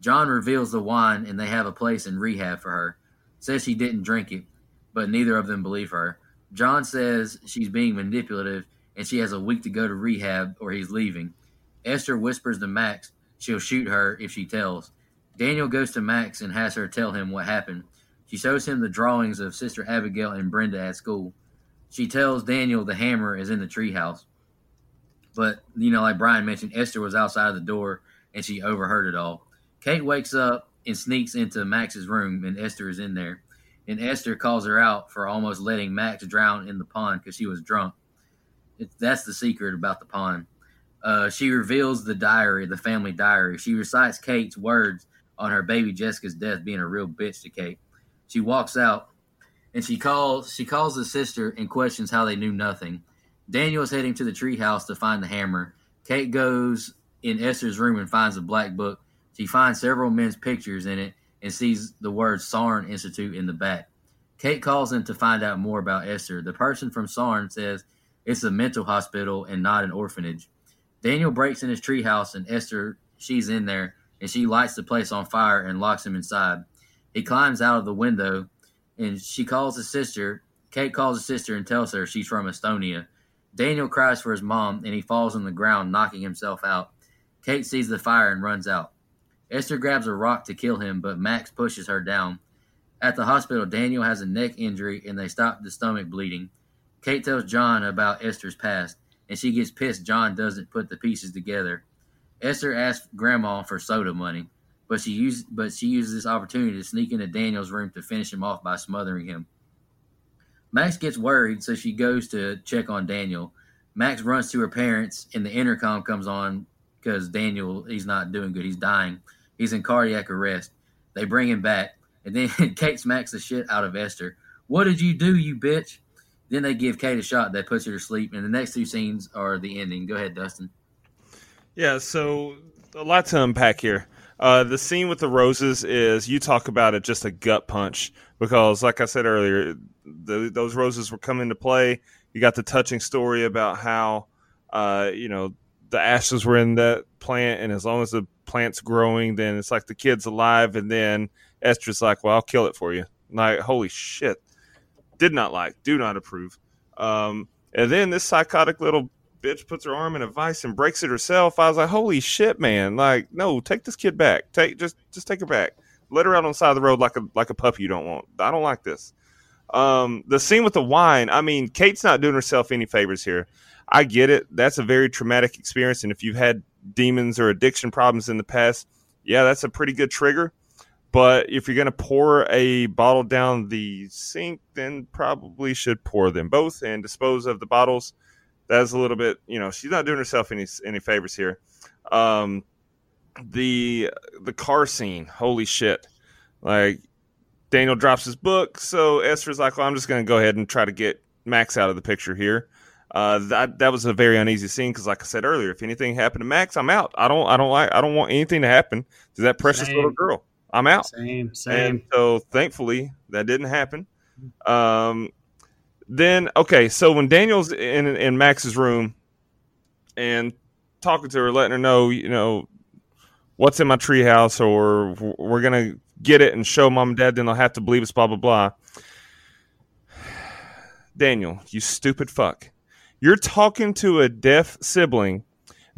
John reveals the wine and they have a place in rehab for her. Says she didn't drink it, but neither of them believe her. John says she's being manipulative and she has a week to go to rehab or he's leaving. Esther whispers to Max she'll shoot her if she tells. Daniel goes to Max and has her tell him what happened. She shows him the drawings of Sister Abigail and Brenda at school. She tells Daniel the hammer is in the treehouse. But, you know, like Brian mentioned, Esther was outside the door and she overheard it all. Kate wakes up and sneaks into Max's room, and Esther is in there. And Esther calls her out for almost letting Max drown in the pond because she was drunk. It, that's the secret about the pond. Uh, she reveals the diary, the family diary. She recites Kate's words on her baby Jessica's death being a real bitch to Kate. She walks out and she calls she calls the sister and questions how they knew nothing. Daniel is heading to the treehouse to find the hammer. Kate goes in Esther's room and finds a black book. She finds several men's pictures in it and sees the word Saarne Institute in the back. Kate calls them to find out more about Esther. The person from Saarne says it's a mental hospital and not an orphanage. Daniel breaks in his treehouse and Esther, she's in there, and she lights the place on fire and locks him inside. He climbs out of the window and she calls his sister. Kate calls his sister and tells her she's from Estonia. Daniel cries for his mom and he falls on the ground, knocking himself out. Kate sees the fire and runs out. Esther grabs a rock to kill him, but Max pushes her down. At the hospital, Daniel has a neck injury and they stop the stomach bleeding. Kate tells John about Esther's past, and she gets pissed John doesn't put the pieces together. Esther asks Grandma for soda money, but she used but she uses this opportunity to sneak into Daniel's room to finish him off by smothering him. Max gets worried, so she goes to check on Daniel. Max runs to her parents, and the intercom comes on because Daniel he's not doing good. He's dying. He's in cardiac arrest. They bring him back, and then (laughs) Kate smacks the shit out of Esther. What did you do, you bitch? Then they give Kate a shot that puts her to sleep, and the next two scenes are the ending. Go ahead, Dustin. Yeah, so a lot to unpack here. Uh, the scene with the roses is you talk about it just a gut punch because, like I said earlier, the, those roses were coming to play. You got the touching story about how, uh, you know, the ashes were in that plant, and as long as the plant's growing, then it's like the kid's alive. And then Esther's like, "Well, I'll kill it for you." Like, holy shit! Did not like, do not approve. Um, and then this psychotic little bitch puts her arm in a vice and breaks it herself. I was like, holy shit, man! Like, no, take this kid back. Take just just take her back. Let her out on the side of the road like a like a puppy you don't want. I don't like this. Um, the scene with the wine. I mean, Kate's not doing herself any favors here. I get it. That's a very traumatic experience, and if you've had demons or addiction problems in the past, yeah, that's a pretty good trigger. But if you're going to pour a bottle down the sink, then probably should pour them both and dispose of the bottles that's a little bit, you know, she's not doing herself any any favors here. Um, the the car scene, holy shit! Like Daniel drops his book, so Esther's like, "Well, I'm just going to go ahead and try to get Max out of the picture here." Uh, that that was a very uneasy scene because, like I said earlier, if anything happened to Max, I'm out. I don't I don't like I don't want anything to happen to that precious Same. little girl. I'm out. Same, same. And so thankfully that didn't happen. Um, then okay, so when Daniel's in in Max's room and talking to her, letting her know, you know, what's in my treehouse, or we're gonna get it and show mom and dad, then they'll have to believe us, blah blah blah. (sighs) Daniel, you stupid fuck. You're talking to a deaf sibling.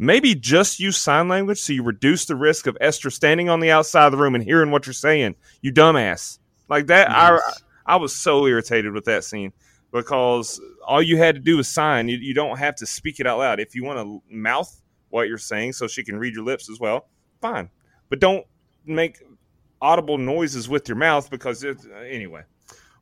Maybe just use sign language so you reduce the risk of Esther standing on the outside of the room and hearing what you're saying. You dumbass. Like that, I I was so irritated with that scene because all you had to do was sign. You, you don't have to speak it out loud. If you want to mouth what you're saying so she can read your lips as well, fine. But don't make audible noises with your mouth because it, uh, anyway,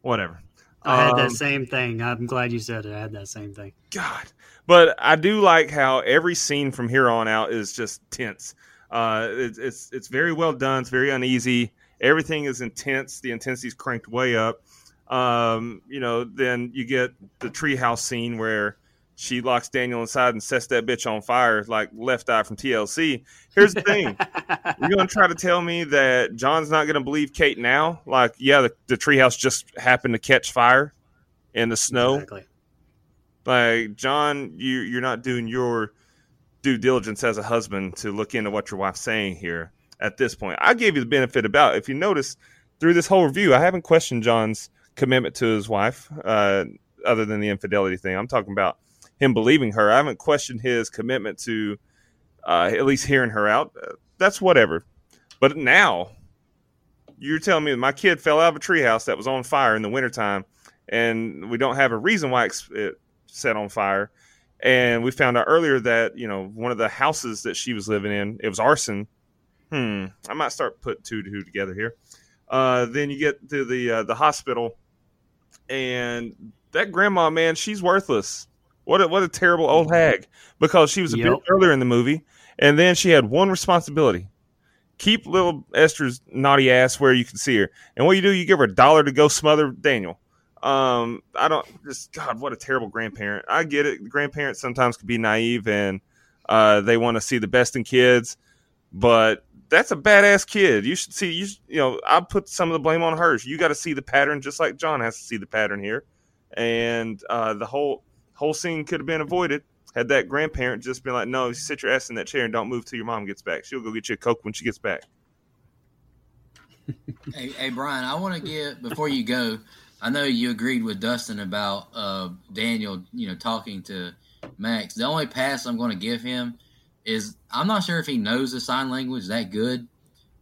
whatever. I had Um, that same thing. I'm glad you said it. I had that same thing. God. But I do like how every scene from here on out is just tense. Uh, it's, it's it's very well done. It's very uneasy. Everything is intense. The intensity's cranked way up. Um, you know, then you get the treehouse scene where she locks Daniel inside and sets that bitch on fire like Left Eye from TLC. Here's the thing: (laughs) you're gonna try to tell me that John's not gonna believe Kate now? Like, yeah, the, the treehouse just happened to catch fire in the snow Exactly. like John, you you're not doing your due diligence as a husband to look into what your wife's saying here at this point. I gave you the benefit about if you notice through this whole review, I haven't questioned John's commitment to his wife, uh, other than the infidelity thing. I'm talking about him believing her. I haven't questioned his commitment to uh, at least hearing her out. That's whatever. But now you're telling me my kid fell out of a treehouse that was on fire in the wintertime and we don't have a reason why it set on fire. And we found out earlier that you know one of the houses that she was living in it was arson. Hmm, I might start putting two to two together here. Uh, then you get to the uh, the hospital, and that grandma man, she's worthless. What a, what a terrible old hag because she was a Yep. bitch earlier in the movie, and then she had one responsibility: keep little Esther's naughty ass where you can see her. And what you do, you give her a dollar to go smother Daniel. Um, I don't just God, what a terrible grandparent. I get it. Grandparents sometimes can be naive and uh, they want to see the best in kids, but that's a badass kid. You should see you. You know, I put some of the blame on hers. You got to see the pattern, just like John has to see the pattern here, and uh, the whole whole scene could have been avoided had that grandparent just been like, "No, sit your ass in that chair and don't move till your mom gets back. She'll go get you a coke when she gets back." (laughs) hey, hey, Brian, I want to get before you go. I know you agreed with Dustin about uh, Daniel, you know, talking to Max. The only pass I'm going to give him is I'm not sure if he knows the sign language that good.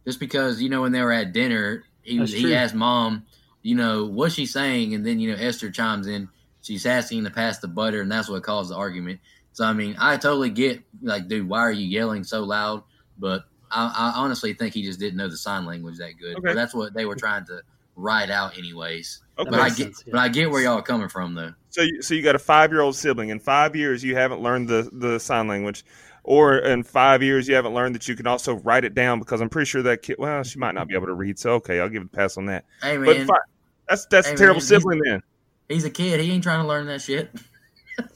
Just because you know when they were at dinner, he That's he true. asked mom, you know, what's she saying, and then you know Esther chimes in. She's asking to pass the butter, and that's what caused the argument. So I mean, I totally get like, dude, why are you yelling so loud? But I, I honestly think he just didn't know the sign language that good. Okay. But that's what they were trying to write out, anyways. Okay. But I get, sense, yeah. but I get where y'all are coming from, though. So, you, so you got a five year old sibling. In five years, you haven't learned the the sign language, or in five years, you haven't learned that you can also write it down. Because I'm pretty sure that kid. Well, she might not be able to read. So, okay, I'll give it a pass on that. Hey But man, fi- that's that's Hey, a terrible man, sibling. Then he's a kid. He ain't trying to learn that shit. (laughs)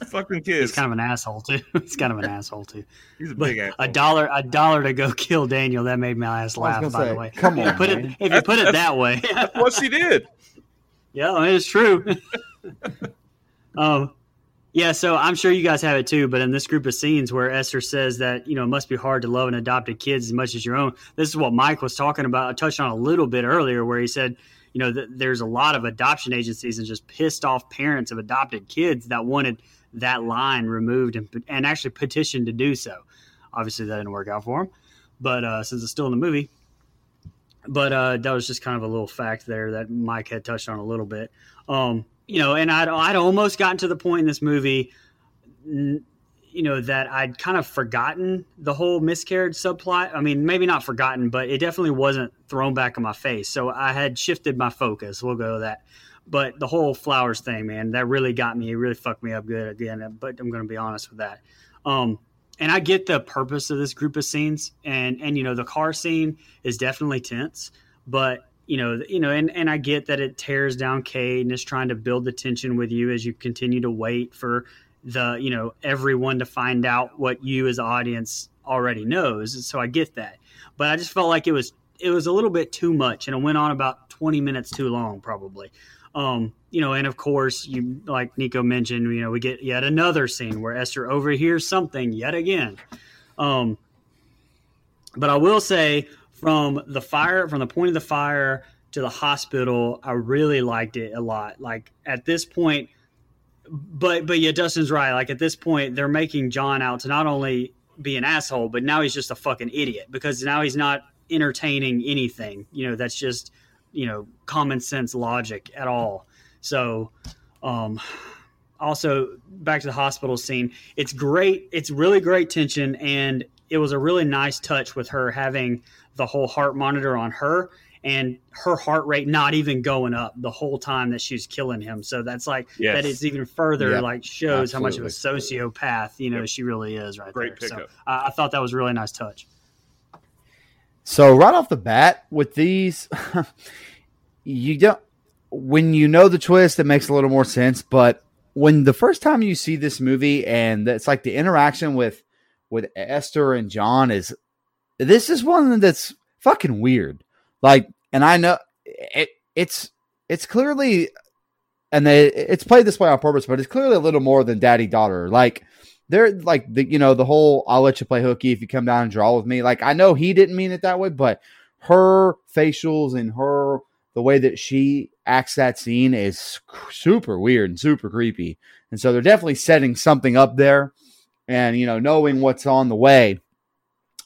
fucking kids. He's kind of an asshole too. (laughs) He's kind of an asshole too. (laughs) He's a But big ass. a dollar, a dollar to go kill Daniel. That made my ass laugh. By say, the way, come on, put man. it if you That's- put it that way. That's what she did. Yeah, I it's true. um, yeah, so I'm sure you guys have it too. But in this group of scenes where Esther says that you know it must be hard to love an adopted kids as much as your own, this is what Mike was talking about. I touched on a little bit earlier, where he said, you know, that there's a lot of adoption agencies and just pissed off parents of adopted kids that wanted that line removed and, and actually petitioned to do so. Obviously, that didn't work out for them, but uh, since it's still in the movie. But uh, that was just kind of a little fact there that Mike had touched on a little bit. Um, you know, and I'd, I'd almost gotten to the point in this movie, n- you know, that I'd kind of forgotten the whole miscarriage subplot. I mean, maybe not forgotten, but it definitely wasn't thrown back in my face. So I had shifted my focus. We'll go that. But the whole flowers thing, man, that really got me. It really fucked me up good again. But I'm going to be honest with that. Um, and I get the purpose of this group of scenes, and and you know the car scene is definitely tense, but you know you know and and I get that it tears down Kate and is trying to build the tension with you as you continue to wait for the you know everyone to find out what you as audience already knows. So I get that, but I just felt like it was it was a little bit too much, and it went on about twenty minutes too long, probably. Um, you know, and of course, you like Nico mentioned, you know, we get yet another scene where Esther overhears something yet again. Um, but I will say, from the fire, from the point of the fire to the hospital, I really liked it a lot. Like at this point, but but yeah, Dustin's right. Like at this point, they're making John out to not only be an asshole, but now he's just a fucking idiot because now he's not entertaining anything. You know, that's just you know common sense logic at all. So, um, also back to the hospital scene. It's great. It's really great tension, and it was a really nice touch with her having the whole heart monitor on her and her heart rate not even going up the whole time that she's killing him. So that's like Yes. that is even further Yep. like shows how much of a sociopath you know Yep. she really is right Great there. So pickup. I I thought that was a really nice touch. So right off the bat with these, (laughs) you don't when you know the twist, it makes a little more sense. But when the first time you see this movie and it's like the interaction with with Esther and John is this is one that's fucking weird. Like, and I know it, it's it's clearly and they it's played this way on purpose, but it's clearly a little more than daddy daughter. Like they're like the you know the whole I'll let you play hooky if you come down and draw with me. Like I know he didn't mean it that way, but her facials and her the way that she acts that scene is super weird and super creepy. And so they're definitely setting something up there. And you know, knowing what's on the way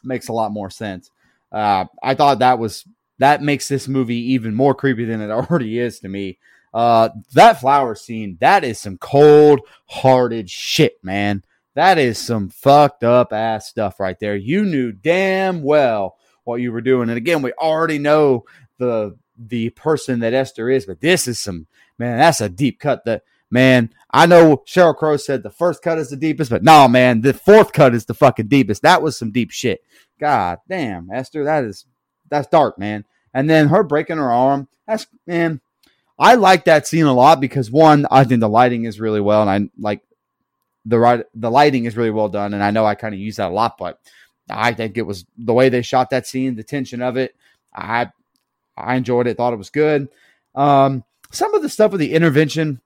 makes a lot more sense. Uh, I thought that was that makes this movie even more creepy than it (laughs) already is to me. Uh, that flower scene, that is some cold hearted shit, man. That is some fucked up ass stuff right there. You knew damn well what you were doing. And again, we already know the the person that Esther is, but this is some man, that's a deep cut that man. I know Sheryl Crow said the first cut is the deepest, but no, man, the fourth cut is the fucking deepest. That was some deep shit. God damn, Esther, that is that's dark, man. And then her breaking her arm, that's man. I like that scene a lot because one, I think the lighting is really well, and I like the right the lighting is really well done, and I know I kind of use that a lot, but I think it was the way they shot that scene, the tension of it. I I enjoyed it, thought it was good. Um, some of the stuff with the intervention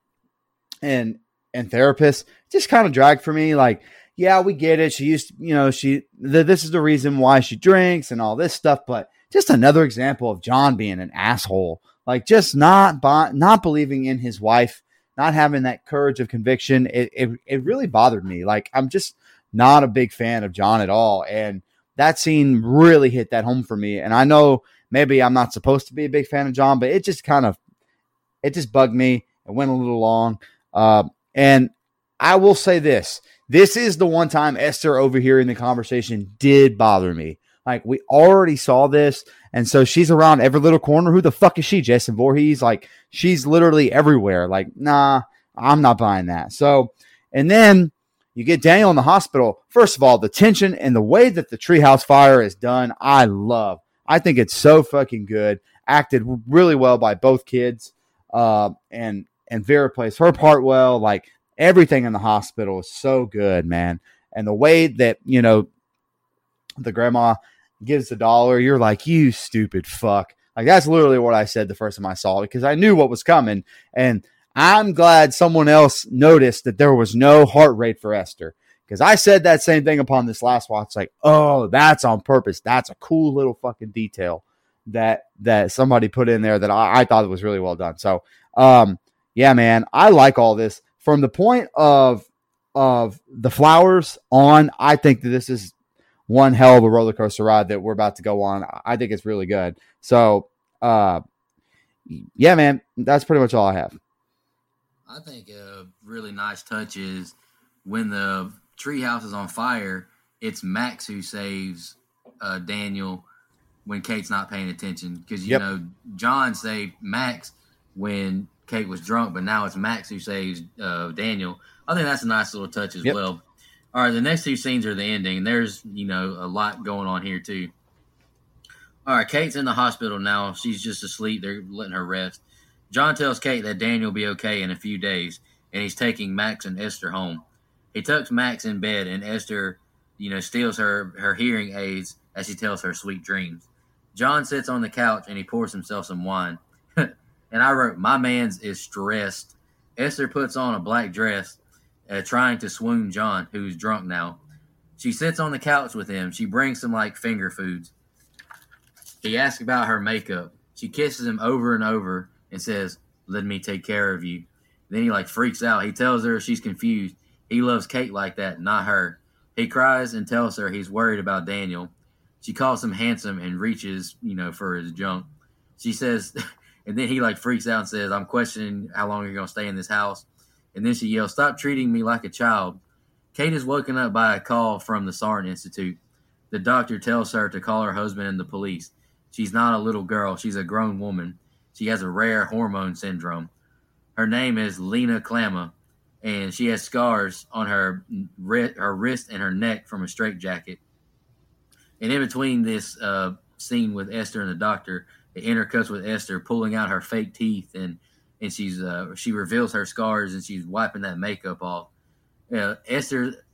and and therapists just kind of dragged for me. Like, yeah, we get it. She used, to, you know, she this is the reason why she drinks and all this stuff. But just another example of John being an asshole. Like, just not not believing in his wife, not having that courage of conviction. It, it it really bothered me. Like, I'm just not a big fan of John at all. And that scene really hit that home for me. And I know maybe I'm not supposed to be a big fan of John, but it just kind of it just bugged me. It went a little long. Uh, and I will say this this is the one time Esther over here in the conversation did bother me. Like, we already saw this. And so she's around every little corner. Who the fuck is she, Jason Voorhees? Like, she's literally everywhere. Like, nah, I'm not buying that. So, and then you get Daniel in the hospital. First of all, the tension and the way that the treehouse fire is done, I love. I think it's so fucking good. Acted really well by both kids. Uh, and and Vera plays her part well. Like everything in the hospital is so good, man. And the way that, you know, the grandma gives the dollar, you're like, you stupid fuck. Like that's literally what I said the first time I saw it because I knew what was coming. And I'm glad someone else noticed that there was no heart rate for Esther. Because I said that same thing upon this last watch. Like, oh, that's on purpose. That's a cool little fucking detail that that somebody put in there that I, I thought was really well done. So um yeah, man, I like all this. From the point of of the flowers on, I think that this is one hell of a roller coaster ride that we're about to go on. I think it's really good. So, uh, yeah, man, that's pretty much all I have. I think a really nice touch is when the treehouse is on fire. It's Max who saves uh, Daniel when Kate's not paying attention because you yep. know John saved Max when Kate was drunk, but now it's Max who saves uh, Daniel. I think that's a nice little touch as yep. well. All right, the next two scenes are the ending, there's you know a lot going on here too. All right, Kate's in the hospital now. She's just asleep. They're letting her rest. John tells Kate that Daniel will be okay in a few days, and he's taking Max and Esther home. He tucks Max in bed, and Esther, you know, steals her her hearing aids as he tells her sweet dreams. John sits on the couch and he pours himself some wine. (laughs) and I wrote, My man's is stressed. Esther puts on a black dress, uh, trying to swoon John, who's drunk now. She sits on the couch with him. She brings some like finger foods. He asks about her makeup. She kisses him over and over and says, Let me take care of you. Then he like freaks out. He tells her she's confused. He loves Kate like that, not her. He cries and tells her he's worried about Daniel. She calls him handsome and reaches, you know, for his junk. She says (laughs) And then he like freaks out and says, I'm questioning how long you're going to stay in this house. And then she yells, Stop treating me like a child. Kate is woken up by a call from the Saarne Institute. The doctor tells her to call her husband and the police. She's not a little girl, she's a grown woman. She has a rare hormone syndrome. Her name is Leena Klammer, and she has scars on her, her wrist and her neck from a straitjacket. And in between this uh, scene with Esther and the doctor, it intercuts with Esther pulling out her fake teeth and and she's uh, she reveals her scars and she's wiping that makeup off. Uh, Esther,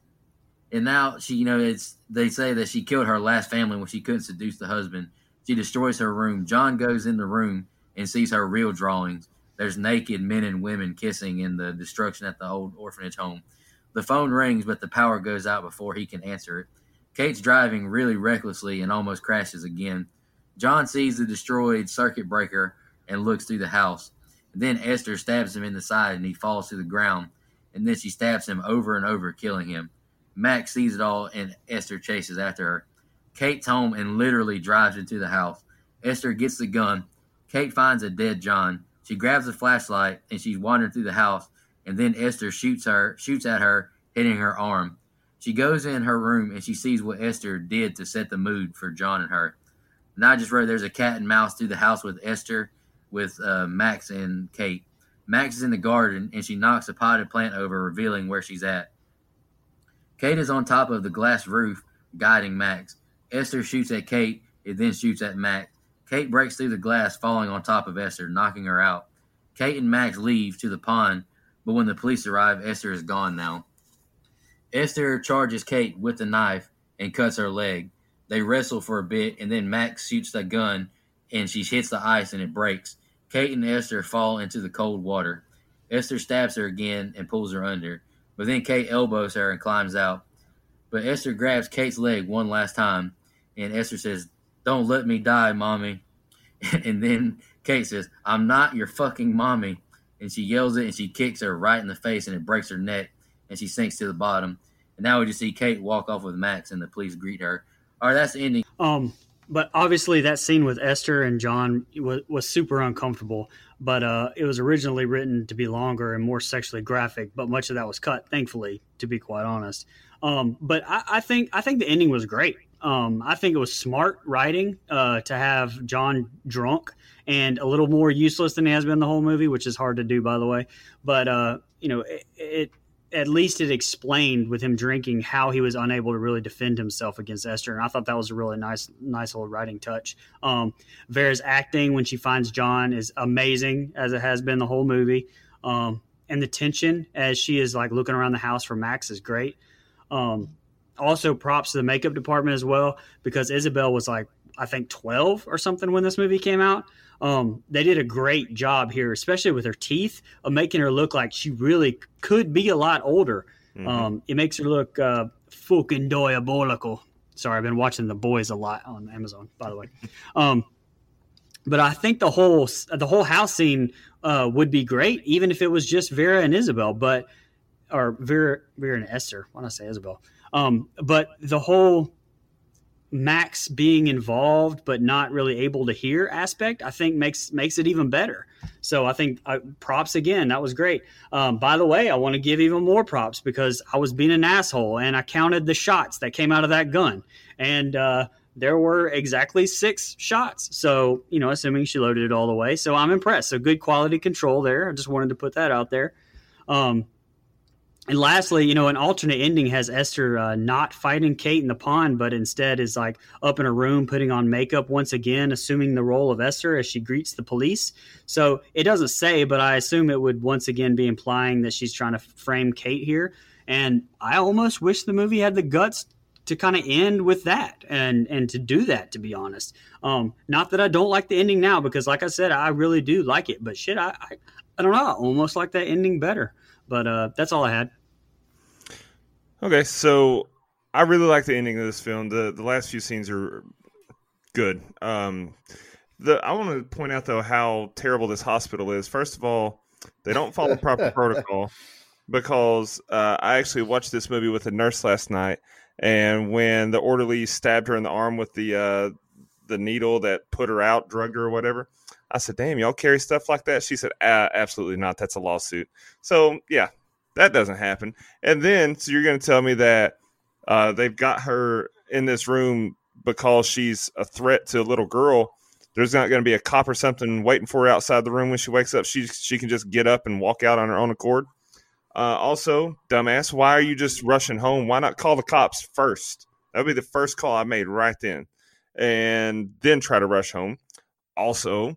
and now she you know it's they say that she killed her last family when she couldn't seduce the husband. She destroys her room. John goes in the room and sees her real drawings. There's naked men and women kissing in the destruction at the old orphanage home. The phone rings, but the power goes out before he can answer it. Kate's driving really recklessly and almost crashes again. John sees the destroyed circuit breaker and looks through the house. Then Esther stabs him in the side and he falls to the ground. And then she stabs him over and over, killing him. Max sees it all and Esther chases after her. Kate's home and literally drives into the house. Esther gets the gun. Kate finds a dead John. She grabs a flashlight and she's wandering through the house. And then Esther shoots her, shoots at her, hitting her arm. She goes in her room and she sees what Esther did to set the mood for John and her. And I just wrote there's a cat and mouse through the house with Esther, with uh, Max and Kate. Max is in the garden and she knocks a potted plant over, revealing where she's at. Kate is on top of the glass roof, guiding Max. Esther shoots at Kate, it then shoots at Max. Kate breaks through the glass, falling on top of Esther, knocking her out. Kate and Max leave to the pond, but when the police arrive, Esther is gone now. Esther charges Kate with the knife and cuts her leg. They wrestle for a bit, and then Max shoots the gun, and she hits the ice and it breaks. Kate and Esther fall into the cold water. Esther stabs her again and pulls her under, but then Kate elbows her and climbs out. But Esther grabs Kate's leg one last time, and Esther says, Don't let me die, mommy. (laughs) and then Kate says, I'm not your fucking mommy. And she yells it and she kicks her right in the face and it breaks her neck and she sinks to the bottom. And now we just see Kate walk off with Max and the police greet her. All right, that's the ending. Um, but obviously that scene with Esther and John was, was super uncomfortable. But uh, it was originally written to be longer and more sexually graphic, but much of that was cut, thankfully, to be quite honest. Um, but I, I, think I think the ending was great. Um, I think it was smart writing uh, to have John drunk and a little more useless than he has been the whole movie, which is hard to do, by the way. But uh, you know, it, it at least it explained with him drinking how he was unable to really defend himself against Esther, and I thought that was a really nice, nice little writing touch. Um, Vera's acting when she finds John is amazing, as it has been the whole movie, um, and the tension as she is like looking around the house for Max is great. Um, also, props to the makeup department as well because Isabelle was like I think twelve or something when this movie came out. Um, they did a great job here, especially with her teeth, of making her look like she really could be a lot older. Mm-hmm. Um, it makes her look uh, fucking diabolical. Sorry, I've been watching The Boys a lot on Amazon, by the way. (laughs) Um, but I think the whole the whole house scene uh, would be great, even if it was just Vera and Isabelle, but or Vera Vera and Esther. Why not say Isabelle? Um, but the whole Max being involved but not really able to hear aspect, I think makes makes it even better. So I think uh, props again. That was great. Um, by the way, I want to give even more props because I was being an asshole and I counted the shots that came out of that gun, and uh, there were exactly six shots. So you know, assuming she loaded it all the way, so I'm impressed. So good quality control there. I just wanted to put that out there. Um, and lastly, you know, an alternate ending has Esther uh, not fighting Kate in the pond, but instead is like up in a room putting on makeup once again, assuming the role of Esther as she greets the police. So it doesn't say, but I assume it would once again be implying that she's trying to frame Kate here. And I almost wish the movie had the guts to kind of end with that and and to do that to be honest um not that i don't like the ending now because like i said i really do like it but shit i i, I don't know I almost like that ending better but uh that's all i had Okay, so I really like the ending of this film. the The last few scenes are good. Um, the I want to point out though how terrible this hospital is. First of all, they don't follow proper (laughs) protocol because uh, I actually watched this movie with a nurse last night, and when the orderly stabbed her in the arm with the uh, the needle that put her out, drugged her or whatever. I said, "Damn, y'all carry stuff like that?" She said, ah, "Absolutely not. That's a lawsuit." So yeah, that doesn't happen. And then, so you're going to tell me that uh, they've got her in this room because she's a threat to a little girl. There's not going to be a cop or something waiting for her outside the room when she wakes up. She she can just get up and walk out on her own accord. Uh, also, dumbass, why are you just rushing home? Why not call the cops first? That would be the first call I made right then, and then try to rush home. Also,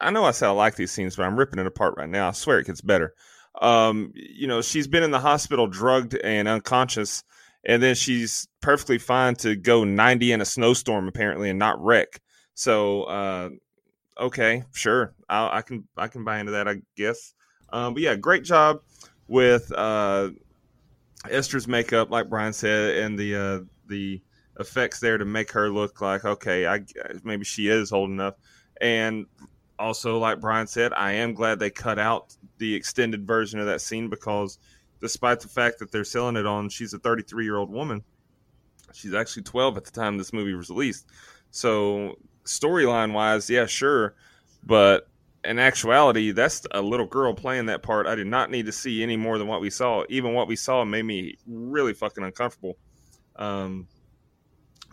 I know I said I like these scenes, but I'm ripping it apart right now. I swear it gets better um, you know, she's been in the hospital drugged and unconscious, and then she's perfectly fine to go 90 in a snowstorm apparently and not wreck. So, uh, okay, sure, i I can I can buy into that, I guess. Um, but yeah, great job with uh, Esther's makeup, like Brian said, and the uh, the effects there to make her look like okay, I maybe she is old enough. And also, like Brian said, I am glad they cut out the extended version of that scene because despite the fact that they're selling it on she's a 33 year old woman, she's actually 12 at the time this movie was released. So, storyline wise, yeah, sure. But in actuality, that's a little girl playing that part. I did not need to see any more than what we saw. Even what we saw made me really fucking uncomfortable. Um,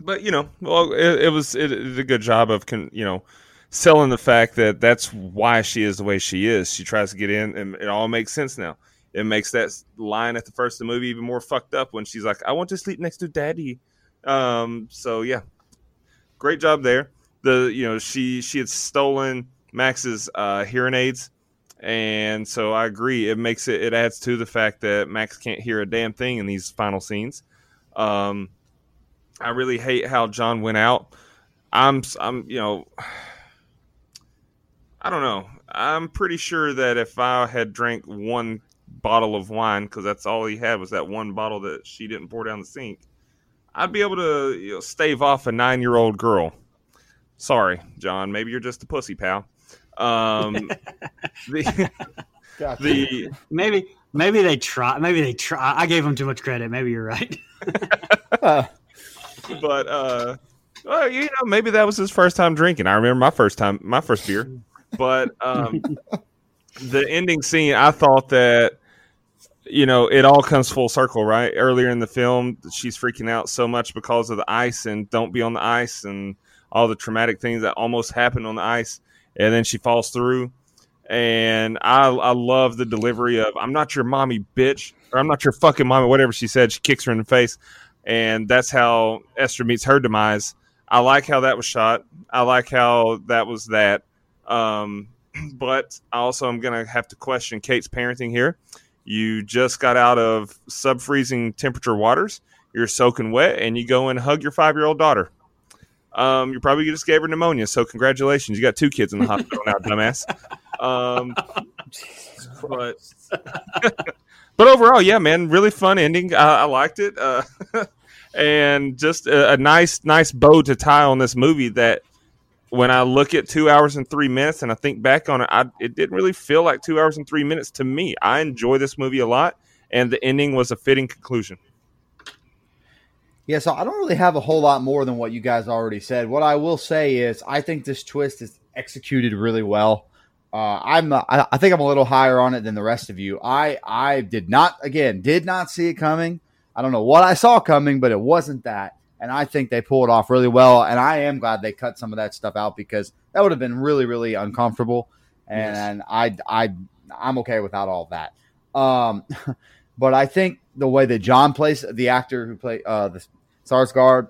but you know, well, it, it was it, it did a good job of con, you know selling the fact that that's why she is the way she is. She tries to get in, and it all makes sense now. It makes that line at the first of the movie even more fucked up when she's like, "I want to sleep next to Daddy." Um, so yeah, great job there. the you know she she had stolen Max's uh, hearing aids, and so I agree. It makes it it adds to the fact that Max can't hear a damn thing in these final scenes. Um, I really hate how John went out. I'm I'm you know I don't know. I'm pretty sure that if I had drank one bottle of wine because that's all he had was that one bottle that she didn't pour down the sink, I'd be able to you know, stave off a nine year old girl. Sorry, John. Maybe you're just a pussy, pal. Um, (laughs) the, (laughs) Gotcha. the Maybe maybe they try. Maybe they try. I gave them too much credit. Maybe you're right. (laughs) But uh, well, you know, maybe that was his first time drinking. I remember my first time, my first beer. But um, the ending scene, I thought that you know it all comes full circle, right? Earlier in the film, she's freaking out so much because of the ice and don't be on the ice and all the traumatic things that almost happened on the ice, and then she falls through. And I, I love the delivery of "I'm not your mommy, bitch," or "I'm not your fucking mommy," whatever she said. She kicks her in the face, and that's how Esther meets her demise. I like how that was shot. I like how that was that. Um, (clears throat) but I also am going to have to question Kate's parenting here. You just got out of sub freezing temperature waters. You're soaking wet, and you go and hug your five year old daughter. Um, you probably just gave her pneumonia, so congratulations. You got two kids in the hospital now, (laughs) dumbass. Um, but (laughs) but overall, yeah, man, really fun ending. I, I liked it, uh, (laughs) and just a, a nice, nice bow to tie on this movie. That when I look at two hours and three minutes, and I think back on it, I, it didn't really feel like two hours and three minutes to me. I enjoy this movie a lot, and the ending was a fitting conclusion. Yeah, so I don't really have a whole lot more than what you guys already said. What I will say is, I think this twist is executed really well. Uh, I'm, uh, I, think I'm a little higher on it than the rest of you. I, I did not, again, did not see it coming. I don't know what I saw coming, but it wasn't that, and I think they pulled it off really well. And I am glad they cut some of that stuff out because that would have been really, really uncomfortable. And I, I, I'm okay without all that. Um, (laughs) but I think the way that John plays the actor who played uh, the Sarsgaard,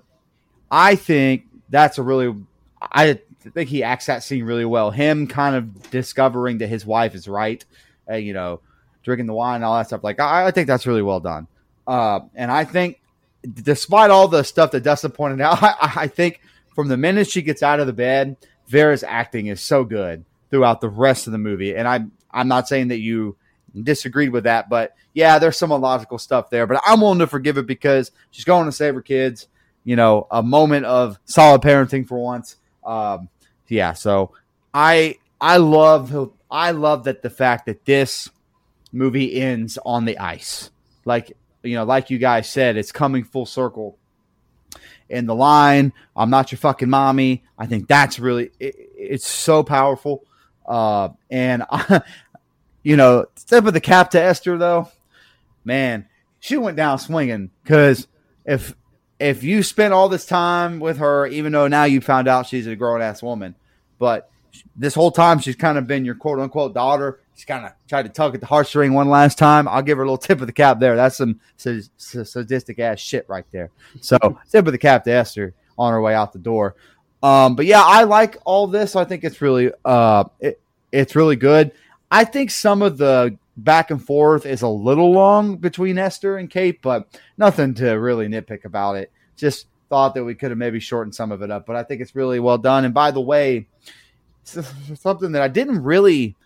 I think that's a really I think he acts that scene really well. Him kind of discovering that his wife is right, uh, you know, drinking the wine and all that stuff. Like I, I think that's really well done. Uh, and I think, despite all the stuff that Dustin pointed out, (laughs) I, I think from the minute she gets out of the bed, Vera's acting is so good throughout the rest of the movie. And I'm I'm not saying that you disagreed with that, but yeah, there's some illogical stuff there. But I'm willing to forgive it because she's going to save her kids. You know, a moment of solid parenting for once. Um, yeah, so I I love I love that the fact that this movie ends on the ice. Like you know, like you guys said, it's coming full circle. In the line, I'm not your fucking mommy. I think that's really it, it's so powerful. Uh, and I, (laughs) you know, step of the cap to Esther though, man, she went down swinging because if if you spent all this time with her, even though now you found out she's a grown ass woman, but this whole time she's kind of been your quote unquote daughter. She's kind of tried to tug at the heartstring one last time. I'll give her a little tip of the cap there. That's some sadistic ass shit right there. So (laughs) tip of the cap to Esther on her way out the door. Um, but yeah, I like all this. I think it's really uh, it, it's really good. I think some of the back and forth is a little long between Esther and Kate, but nothing to really nitpick about it. Just thought that we could have maybe shortened some of it up, but I think it's really well done. And by the way, something that I didn't really,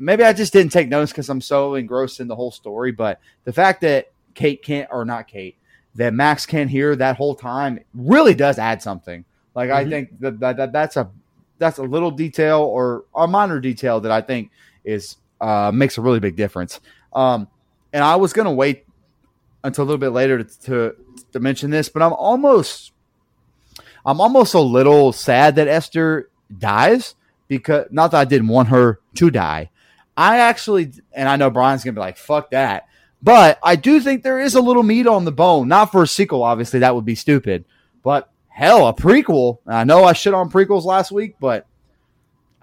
maybe I just didn't take notice because I'm so engrossed in the whole story, but the fact that Kate can't, or not Kate, that Max can't hear that whole time really does add something. Like I Mhm. think that, that, that that's a that's a little detail or a minor detail that I think is uh, makes a really big difference. Um, and I was gonna wait until a little bit later to, to to mention this, but I'm almost I'm almost a little sad that Esther dies because not that I didn't want her to die. I actually, and I know Brian's gonna be like, "Fuck that," but I do think there is a little meat on the bone. Not for a sequel, obviously, that would be stupid. But hell, a prequel. I know I shit on prequels last week, but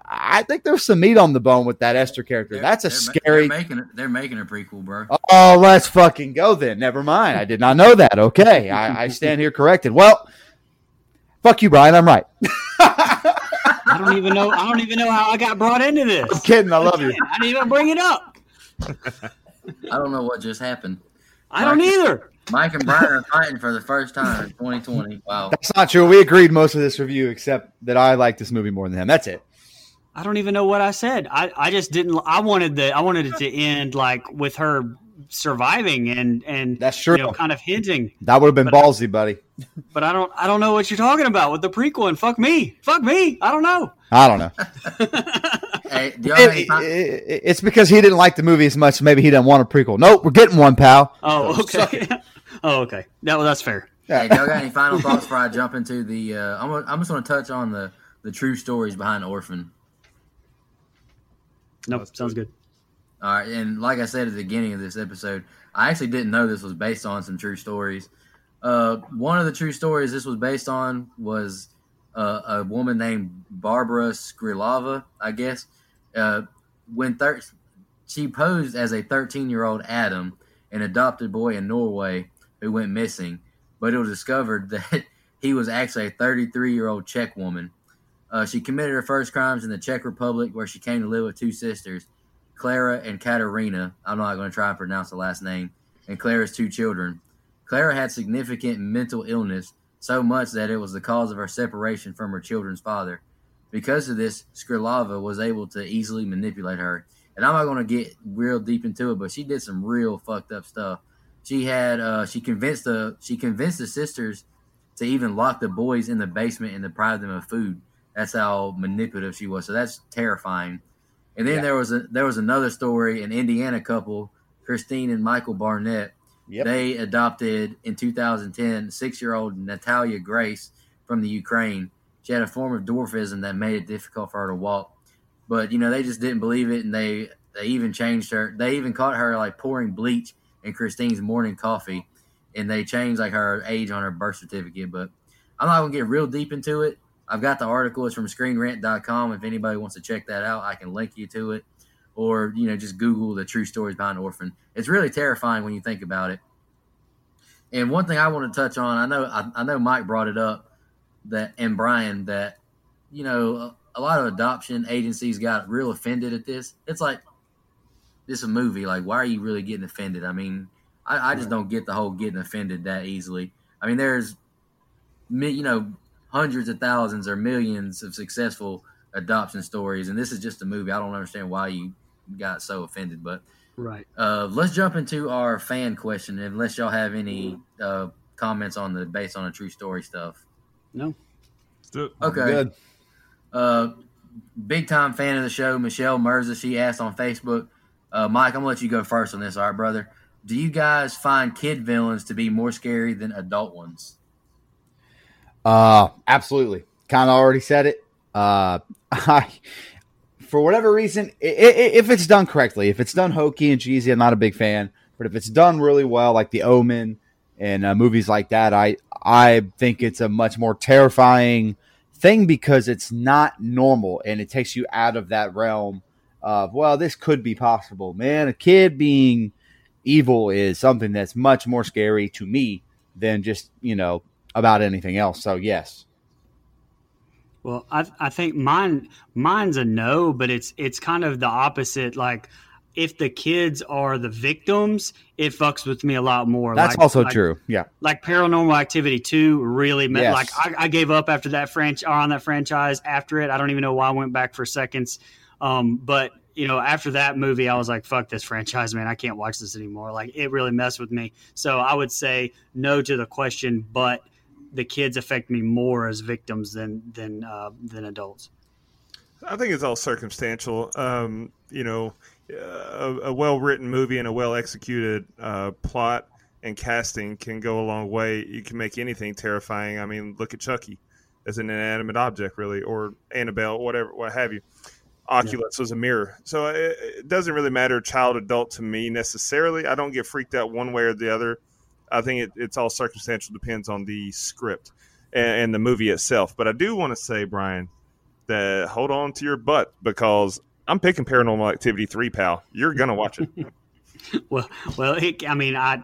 I think there's some meat on the bone with that Esther character. They're- That's a scary. They're making it. They're making a prequel, bro. Oh, let's fucking go then. Never mind. I did not know that. Okay. I, I stand here corrected. Well, fuck you, Brian. I'm right. (laughs) I don't even know. I don't even know how I got brought into this. I'm kidding. I love you. I didn't even bring it up. I don't know what just happened. I don't either. Mike and Brian are fighting for the first time in 2020. Wow. That's not true. We agreed most of this review, except that I like this movie more than him. That's it. I don't even know what I said. I, I just didn't. I wanted the. I wanted it to end like with her surviving and and That's true. You know, kind of hinting. That would have been But- ballsy, buddy. But I don't. I don't know what you're talking about with the prequel. And fuck me. Fuck me. I don't know. I don't know. (laughs) Hey, do y'all have any It- it- it- it's because he didn't like the movie as much. Maybe he didn't want a prequel. Nope, we're getting one, pal. Oh, okay. (laughs) oh, okay. That well, that's fair. hey, do y'all got any final thoughts before I jump into the? Uh, I'm, gonna, I'm just going to touch on the the true stories behind Orphan. Nope. Let's Sounds it. good. All right, and like I said at the beginning of this episode, I actually didn't know this was based on some true stories. Uh, one of the true stories this was based on was uh, a woman named Barbara Skrilova, I guess. Uh, when thir- she posed as a 13 year old Adam, an adopted boy in Norway who went missing, but it was discovered (laughs) that he was actually a 33 year old Czech woman. Uh, she committed her first crimes in the Czech Republic, where she came to live with two sisters. Clara and Katerina. I'm not going to try and pronounce the last name. And Clara's two children. Clara had significant mental illness, so much that it was the cause of her separation from her children's father. Because of this, Skrilova was able to easily manipulate her. And I'm not going to get real deep into it, but she did some real fucked up stuff. She had uh, she convinced the she convinced the sisters to even lock the boys in the basement and deprive them of food. That's how manipulative she was. So that's terrifying. And then Yeah. there was a there was another story, an Indiana couple, Christine and Michael Barnett. Yep. They adopted in 2010 six year old Natalia Grace from the Ukraine. She had a form of dwarfism that made it difficult for her to walk. But you know they just didn't believe it, and they they even changed her. They even caught her like pouring bleach in Christine's morning coffee, and they changed like her age on her birth certificate. But I'm not gonna get real deep into it. I've got the article. It's from ScreenRant.com. If anybody wants to check that out, I can link you to it, or you know just Google the true stories behind Orphan. It's really terrifying when you think about it. And one thing I want to touch on, I know I, I know Mike brought it up that and Brian that you know a, a lot of adoption agencies got real offended at this. It's like this is a movie. Like, why are you really getting offended? I mean, I, I just don't get the whole getting offended that easily. I mean, there's you know hundreds of thousands or millions of successful adoption stories, and this is just a movie. I don't understand why you got so offended, but Right. uh, let's jump into our fan question. Unless y'all have any uh, comments on the based on a true story stuff. No. Let's do it. Okay. Good. Uh, big time fan of the show, Michelle Mirza. She asked on Facebook, uh, Mike, I'm gonna let you go first on this. All right, brother. Do you guys find kid villains to be more scary than adult ones? Uh, absolutely. Kind of already said it. Uh, (laughs) I, for whatever reason, if it's done correctly, if it's done hokey and cheesy, I'm not a big fan. But if it's done really well, like The Omen and uh, movies like that, I I think it's a much more terrifying thing because it's not normal and it takes you out of that realm of well, this could be possible. Man, a kid being evil is something that's much more scary to me than just you know about anything else. So yes, Well, I I think mine mine's a no, but it's it's kind of the opposite. Like if the kids are the victims, it fucks with me a lot more. that's Like- also like- true. Yeah, Like Paranormal Activity Two really meant Yes. like I, I gave up after that franchise on that franchise. After it, I don't even know why I went back for seconds. Um, but you know, after that movie, I was like, "Fuck this franchise, man! I can't watch this anymore." Like it really messed with me. So I would say no to the question, but the kids affect me more as victims than than uh, than adults. I think it's all circumstantial. Um, you know, uh, a, a well written movie and a well executed uh, plot and casting can go a long way. You can make anything terrifying. I mean, look at Chucky as an inanimate object, really, or Annabelle, whatever, what have you. Oculus was a mirror, so it, it doesn't really matter child adult to me necessarily. I don't get freaked out one way or the other. I think it, it's all circumstantial, depends on the script and, and the movie itself. But I do want to say, Brian, that hold on to your butt because I'm picking Paranormal Activity three, pal. You're gonna watch it. (laughs) Well, well, it, I mean, I.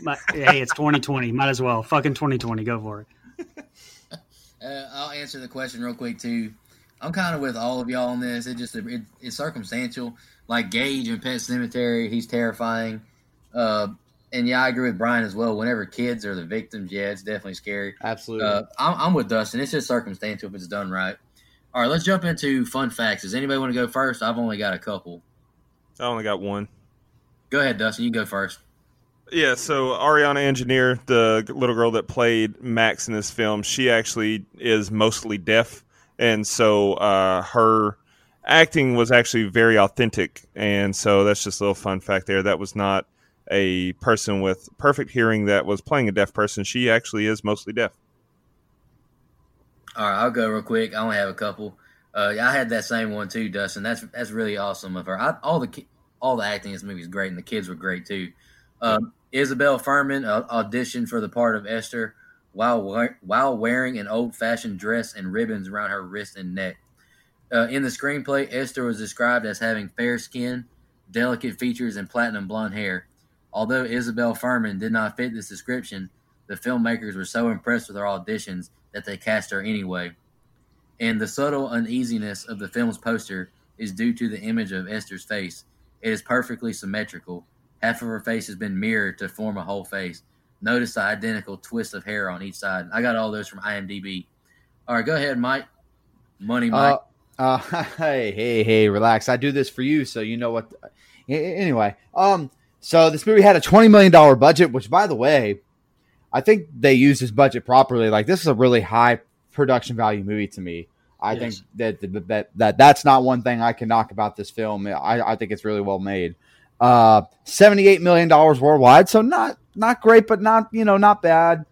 My, hey, it's 2020. Might as well. Fucking 2020. Go for it. (laughs) Uh, I'll answer the question real quick too. I'm kind of with all of y'all on this. It just it, it's circumstantial. Like Gage in Pet Sematary, he's terrifying. Uh, and yeah, I agree with Brian as well. Whenever kids are the victims, yeah, it's definitely scary. Absolutely. Uh, I'm, I'm with Dustin. It's just circumstantial if it's done right. All right, let's jump into fun facts. Does anybody want to go first? I've only got a couple. I only got one. Go ahead, Dustin. You go first. Yeah, so Ariana Engineer, the little girl that played Max in this film, she actually is mostly deaf, and so uh, her acting was actually very authentic. And so that's just a little fun fact there. That was not a person with perfect hearing that was playing a deaf person. She actually is mostly deaf. All right, I'll go real quick. I only have a couple. Uh, I had that same one too, Dustin. That's that's really awesome of her. I, all the all the acting in this movie is great, and the kids were great too. Um, Isabelle Fuhrman uh, auditioned for the part of Esther while while wearing an old fashioned dress and ribbons around her wrist and neck. Uh, in the screenplay, Esther was described as having fair skin, delicate features, and platinum blonde hair. Although Isabelle Fuhrman did not fit this description, the filmmakers were so impressed with her auditions that they cast her anyway. And the subtle uneasiness of the film's poster is due to the image of Esther's face. It is perfectly symmetrical. Half of her face has been mirrored to form a whole face. Notice the identical twist of hair on each side. I got all those from IMDb. All right, go ahead, Mike. Money, Mike. Uh, uh, (laughs) hey, hey, hey, relax. I do this for you, so you know what. Anyway, um, so this movie had a twenty million dollar budget, which, by the way, I think they used this budget properly. Like this is a really high production value movie to me. I yes. think that, that that that's not one thing I can knock about this film. I, I think it's really well made. Uh, seventy eight million dollars worldwide, so not not great, but not you know not bad.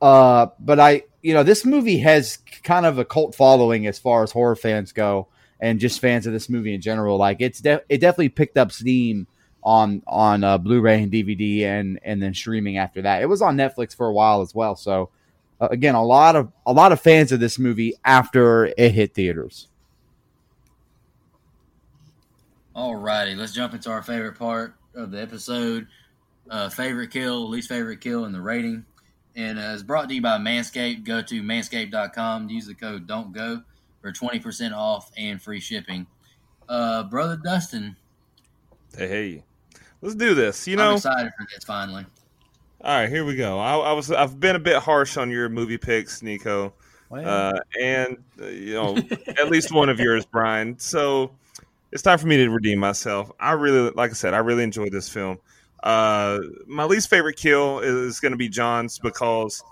Uh, but I you know this movie has kind of a cult following as far as horror fans go, and just fans of this movie in general. Like it's de- it definitely picked up steam on on uh, Blu-ray and DVD and and then streaming after that. It was on Netflix for a while as well. So uh, again, a lot of a lot of fans of this movie after it hit theaters. All righty, let's jump into our favorite part of the episode: uh, favorite kill, least favorite kill, and the rating. And uh, it's brought to you by Manscaped. Go to manscaped.com. Use the code Don't Go for twenty percent off and free shipping. Uh, brother Dustin. Hey, hey. Let's do this. You know, I'm excited for this finally. All right, here we go. I, I was I've been a bit harsh on your movie picks, Nico, uh, and uh, you know at least one of yours, Brian. So it's time for me to redeem myself. I really, like I said, I really enjoyed this film. Uh, my least favorite kill is going to be John's because,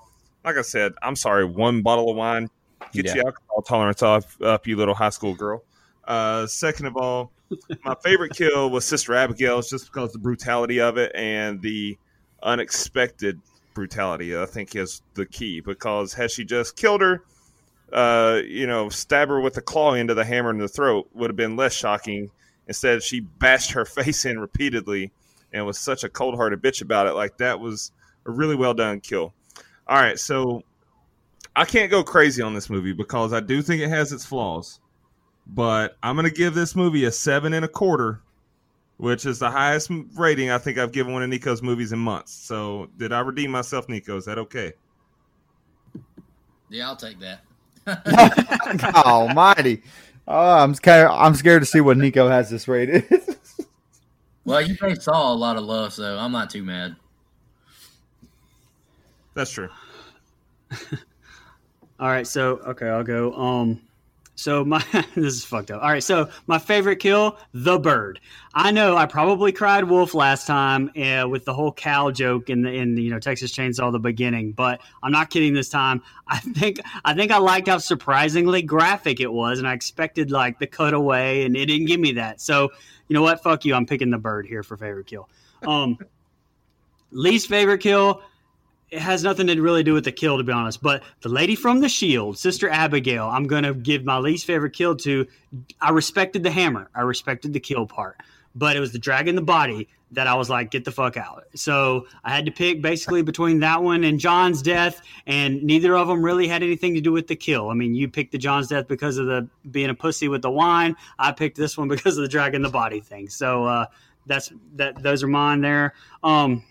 like I said, I'm sorry, one bottle of wine get yeah. your alcohol tolerance off, up, you little high school girl. Uh, second of all, my favorite kill was Sister Abigail's just because the brutality of it and the unexpected brutality. I think is the key because had she just killed her, uh, you know, stab her with a claw into the hammer in the throat would have been less shocking. Instead, she bashed her (laughs) face in repeatedly and was such a cold hearted bitch about it. Like that was a really well done kill. All right, so I can't go crazy on this movie because I do think it has its flaws but I'm going to give this movie a seven and a quarter, which is the highest rating I think I've given one of Nico's movies in months. So, did I redeem myself, Nico? Is that okay? Yeah, I'll take that. (laughs) (laughs) Almighty! Oh, I'm kind of I'm scared to see what Nico has this rated. (laughs) well, you guys saw a lot of love, so I'm not too mad. That's true. All right, so okay, I'll go. Um, so my (laughs) this is fucked up. All right, so my favorite kill, the bird. I know I probably cried wolf last time uh, with the whole cow joke in the in you know Texas Chainsaw the beginning, but I'm not kidding this time. I think I think I liked how surprisingly graphic it was, and I expected like the cutaway, and it didn't give me that. So you know what? Fuck you. I'm picking the bird here for favorite kill. Um, (laughs) least favorite kill it has nothing to really do with the kill, to be honest. But the lady from the Shield, Sister Abigail, I'm going to give my least favorite kill to. I respected the hammer, I respected the kill part, but it was the dragging the body that I was like, get the fuck out. So I had to pick basically between that one and John's death, and neither of them really had anything to do with the kill. I mean, you picked the John's death because of the being a pussy with the wine. I picked this one (laughs) because of the dragging the body thing. So uh, that's that. Those are mine there. Um,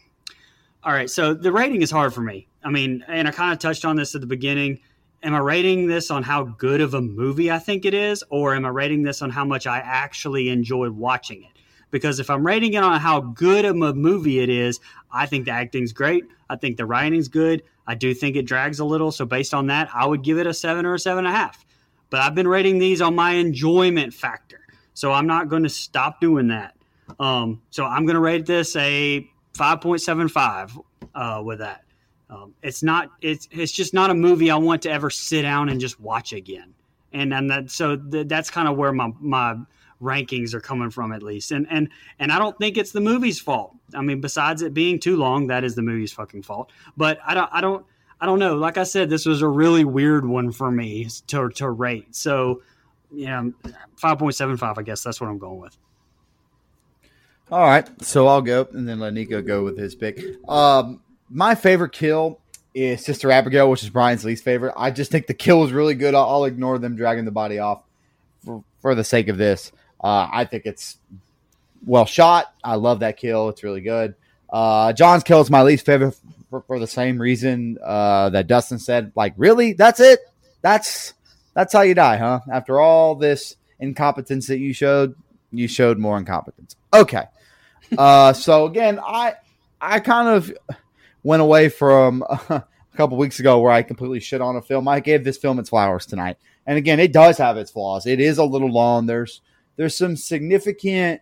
all right, so the rating is hard for me. I mean, and I kind of touched on this at the beginning. am I rating this on how good of a movie I think it is, or am I rating this on how much I actually enjoyed watching it? Because if I'm rating it on how good of a movie it is, I think the acting's great. I think the writing's good. I do think it drags a little. So based on that, I would give it a seven or a seven and a half. But I've been rating these on my enjoyment factor. So I'm not going to stop doing that. Um, so I'm going to rate this a 5.75 uh, with that. Um, it's not. It's it's just not a movie I want to ever sit down and just watch again. And and that so th- that's kind of where my my rankings are coming from at least. And and and I don't think it's the movie's fault. I mean, besides it being too long, that is the movie's fucking fault. But I don't I don't I don't know. Like I said, this was a really weird one for me to to rate. So yeah, five point seven five. I guess that's what I'm going with. All right, so I'll go and then let Nico go with his pick. Um, my favorite kill is Sister Abigail, which is Brian's least favorite. I just think the kill was really good. I'll, I'll ignore them dragging the body off for, for the sake of this. Uh, I think it's well shot. I love that kill. It's really good. Uh, John's kill is my least favorite for, for the same reason uh, that Dustin said. Like, really? That's it? That's that's how you die, huh? After all this incompetence that you showed, you showed more incompetence. Okay. Uh, so again, I I kind of went away from (laughs) a couple weeks ago where I completely shit on a film. I gave this film its flowers tonight, and again, it does have its flaws. It is a little long. There's there's some significant,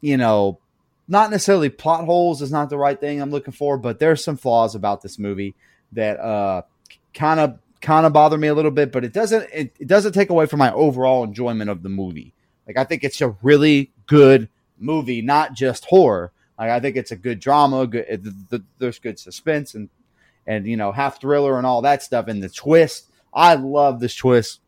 you know, not necessarily plot holes is not the right thing I'm looking for, but there's some flaws about this movie that uh kind of kind of bother me a little bit, but it doesn't it, it doesn't take away from my overall enjoyment of the movie. Like I think it's a really good movie, not just horror. Like I think it's a good drama. Good, the, the, there's good suspense and and you know half thriller and all that stuff. And the twist, I love this twist.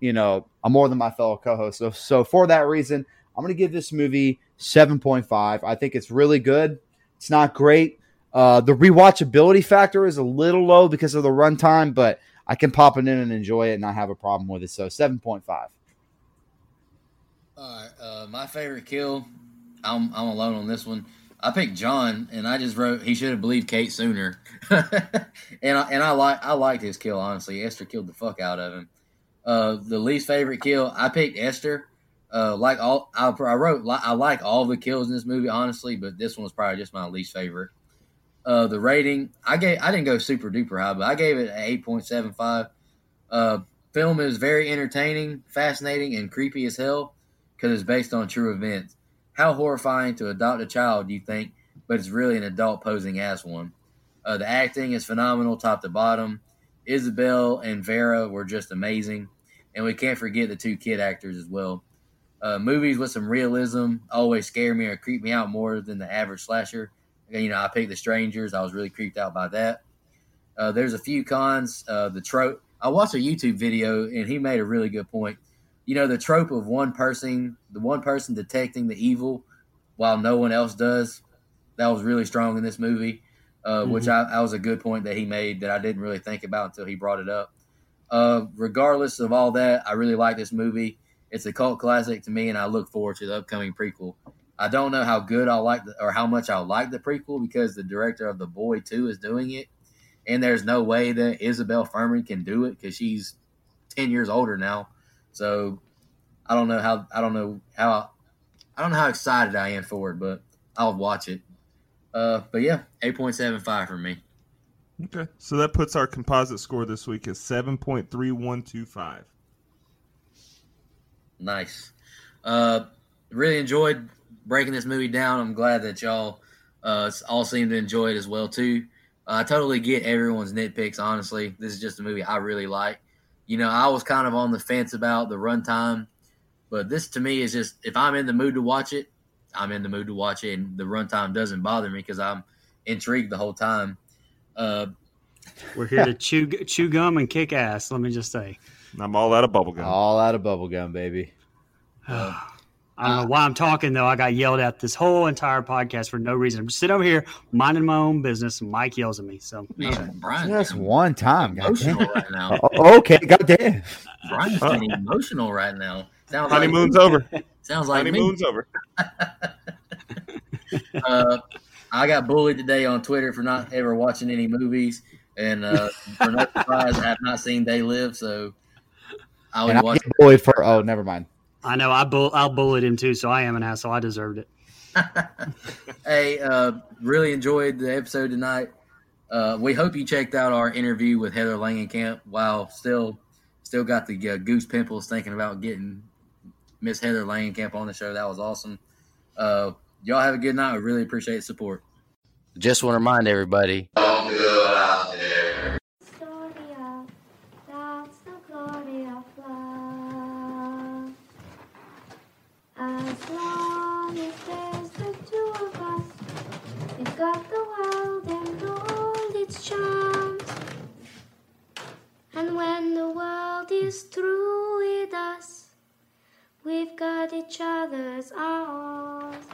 You know, I'm more than my fellow co-host. So so for that reason, I'm gonna give this movie 7.5. I think it's really good. It's not great. Uh, the rewatchability factor is a little low because of the runtime, but I can pop it in and enjoy it and not have a problem with it. So 7.5. All right, uh, my favorite kill. I'm I'm alone on this one. I picked John, and I just wrote he should have believed Kate sooner. (laughs) and I and I like I liked his kill honestly. Esther killed the fuck out of him. Uh, the least favorite kill I picked Esther. Uh, like all I, I wrote I like all the kills in this movie honestly, but this one was probably just my least favorite. Uh, the rating I gave I didn't go super duper high, but I gave it an eight point seven five. Uh, film is very entertaining, fascinating, and creepy as hell because it's based on true events. How horrifying to adopt a child, you think, but it's really an adult posing as one. Uh, the acting is phenomenal, top to bottom. Isabelle and Vera were just amazing, and we can't forget the two kid actors as well. Uh, movies with some realism always scare me or creep me out more than the average slasher. You know, I picked The Strangers. I was really creeped out by that. Uh, there's a few cons. Uh, the trope. I watched a YouTube video, and he made a really good point you know the trope of one person the one person detecting the evil while no one else does that was really strong in this movie uh, mm-hmm. which I, that was a good point that he made that i didn't really think about until he brought it up. Uh, regardless of all that i really like this movie. It's a cult classic to me and i look forward to the upcoming prequel. I don't know how good i'll like the, or how much i'll like the prequel because the director of the boy 2 is doing it and there's no way that isabelle fuhrman can do it because she's 10 years older now so I don't know how I don't know how I don't know how excited I am for it, but I'll watch it. Uh, but yeah, eight point seven five for me. Okay, so that puts our composite score this week at seven point three one two five. Nice. Uh, really enjoyed breaking this movie down. I'm glad that y'all uh, all seem to enjoy it as well too. Uh, I totally get everyone's nitpicks. Honestly, this is just a movie I really like you know, I was kind of on the fence about the runtime, but this to me is just if I'm in the mood to watch it, I'm in the mood to watch it, and the runtime doesn't bother me because I'm intrigued the whole time. Uh, We're here to chew chew gum and kick ass. Let me just say, I'm all out of bubblegum. All out of bubblegum, baby. (sighs) (sighs) (sighs) Uh, I don't know why I'm talking though. I got yelled at this whole entire podcast for no reason. I'm just sitting over here minding my own business, and Mike yells at me. So man, Brian, just one time, emotional right now. (laughs) Oh, okay, goddamn. Brian's getting emotional right now. Sounds honeymoon's like over. (laughs) Sounds like honeymoon's me. over. (laughs) uh, I got bullied today on Twitter for not ever watching any movies. and uh, for no surprise, I have not seen They Live, so I'll And be I get bullied for. Oh, never mind. I know I bull I bullied him too, so I am an asshole. I deserved it. (laughs) hey, uh, really enjoyed the episode tonight. Uh, we hope you checked out our interview with Heather Langenkamp. While still, still got the uh, goose pimples thinking about getting Miss Heather Langenkamp on the show. That was awesome. Uh, y'all have a good night. We really appreciate the support. Just want to remind everybody when the world is through with us, we've got each other's arms.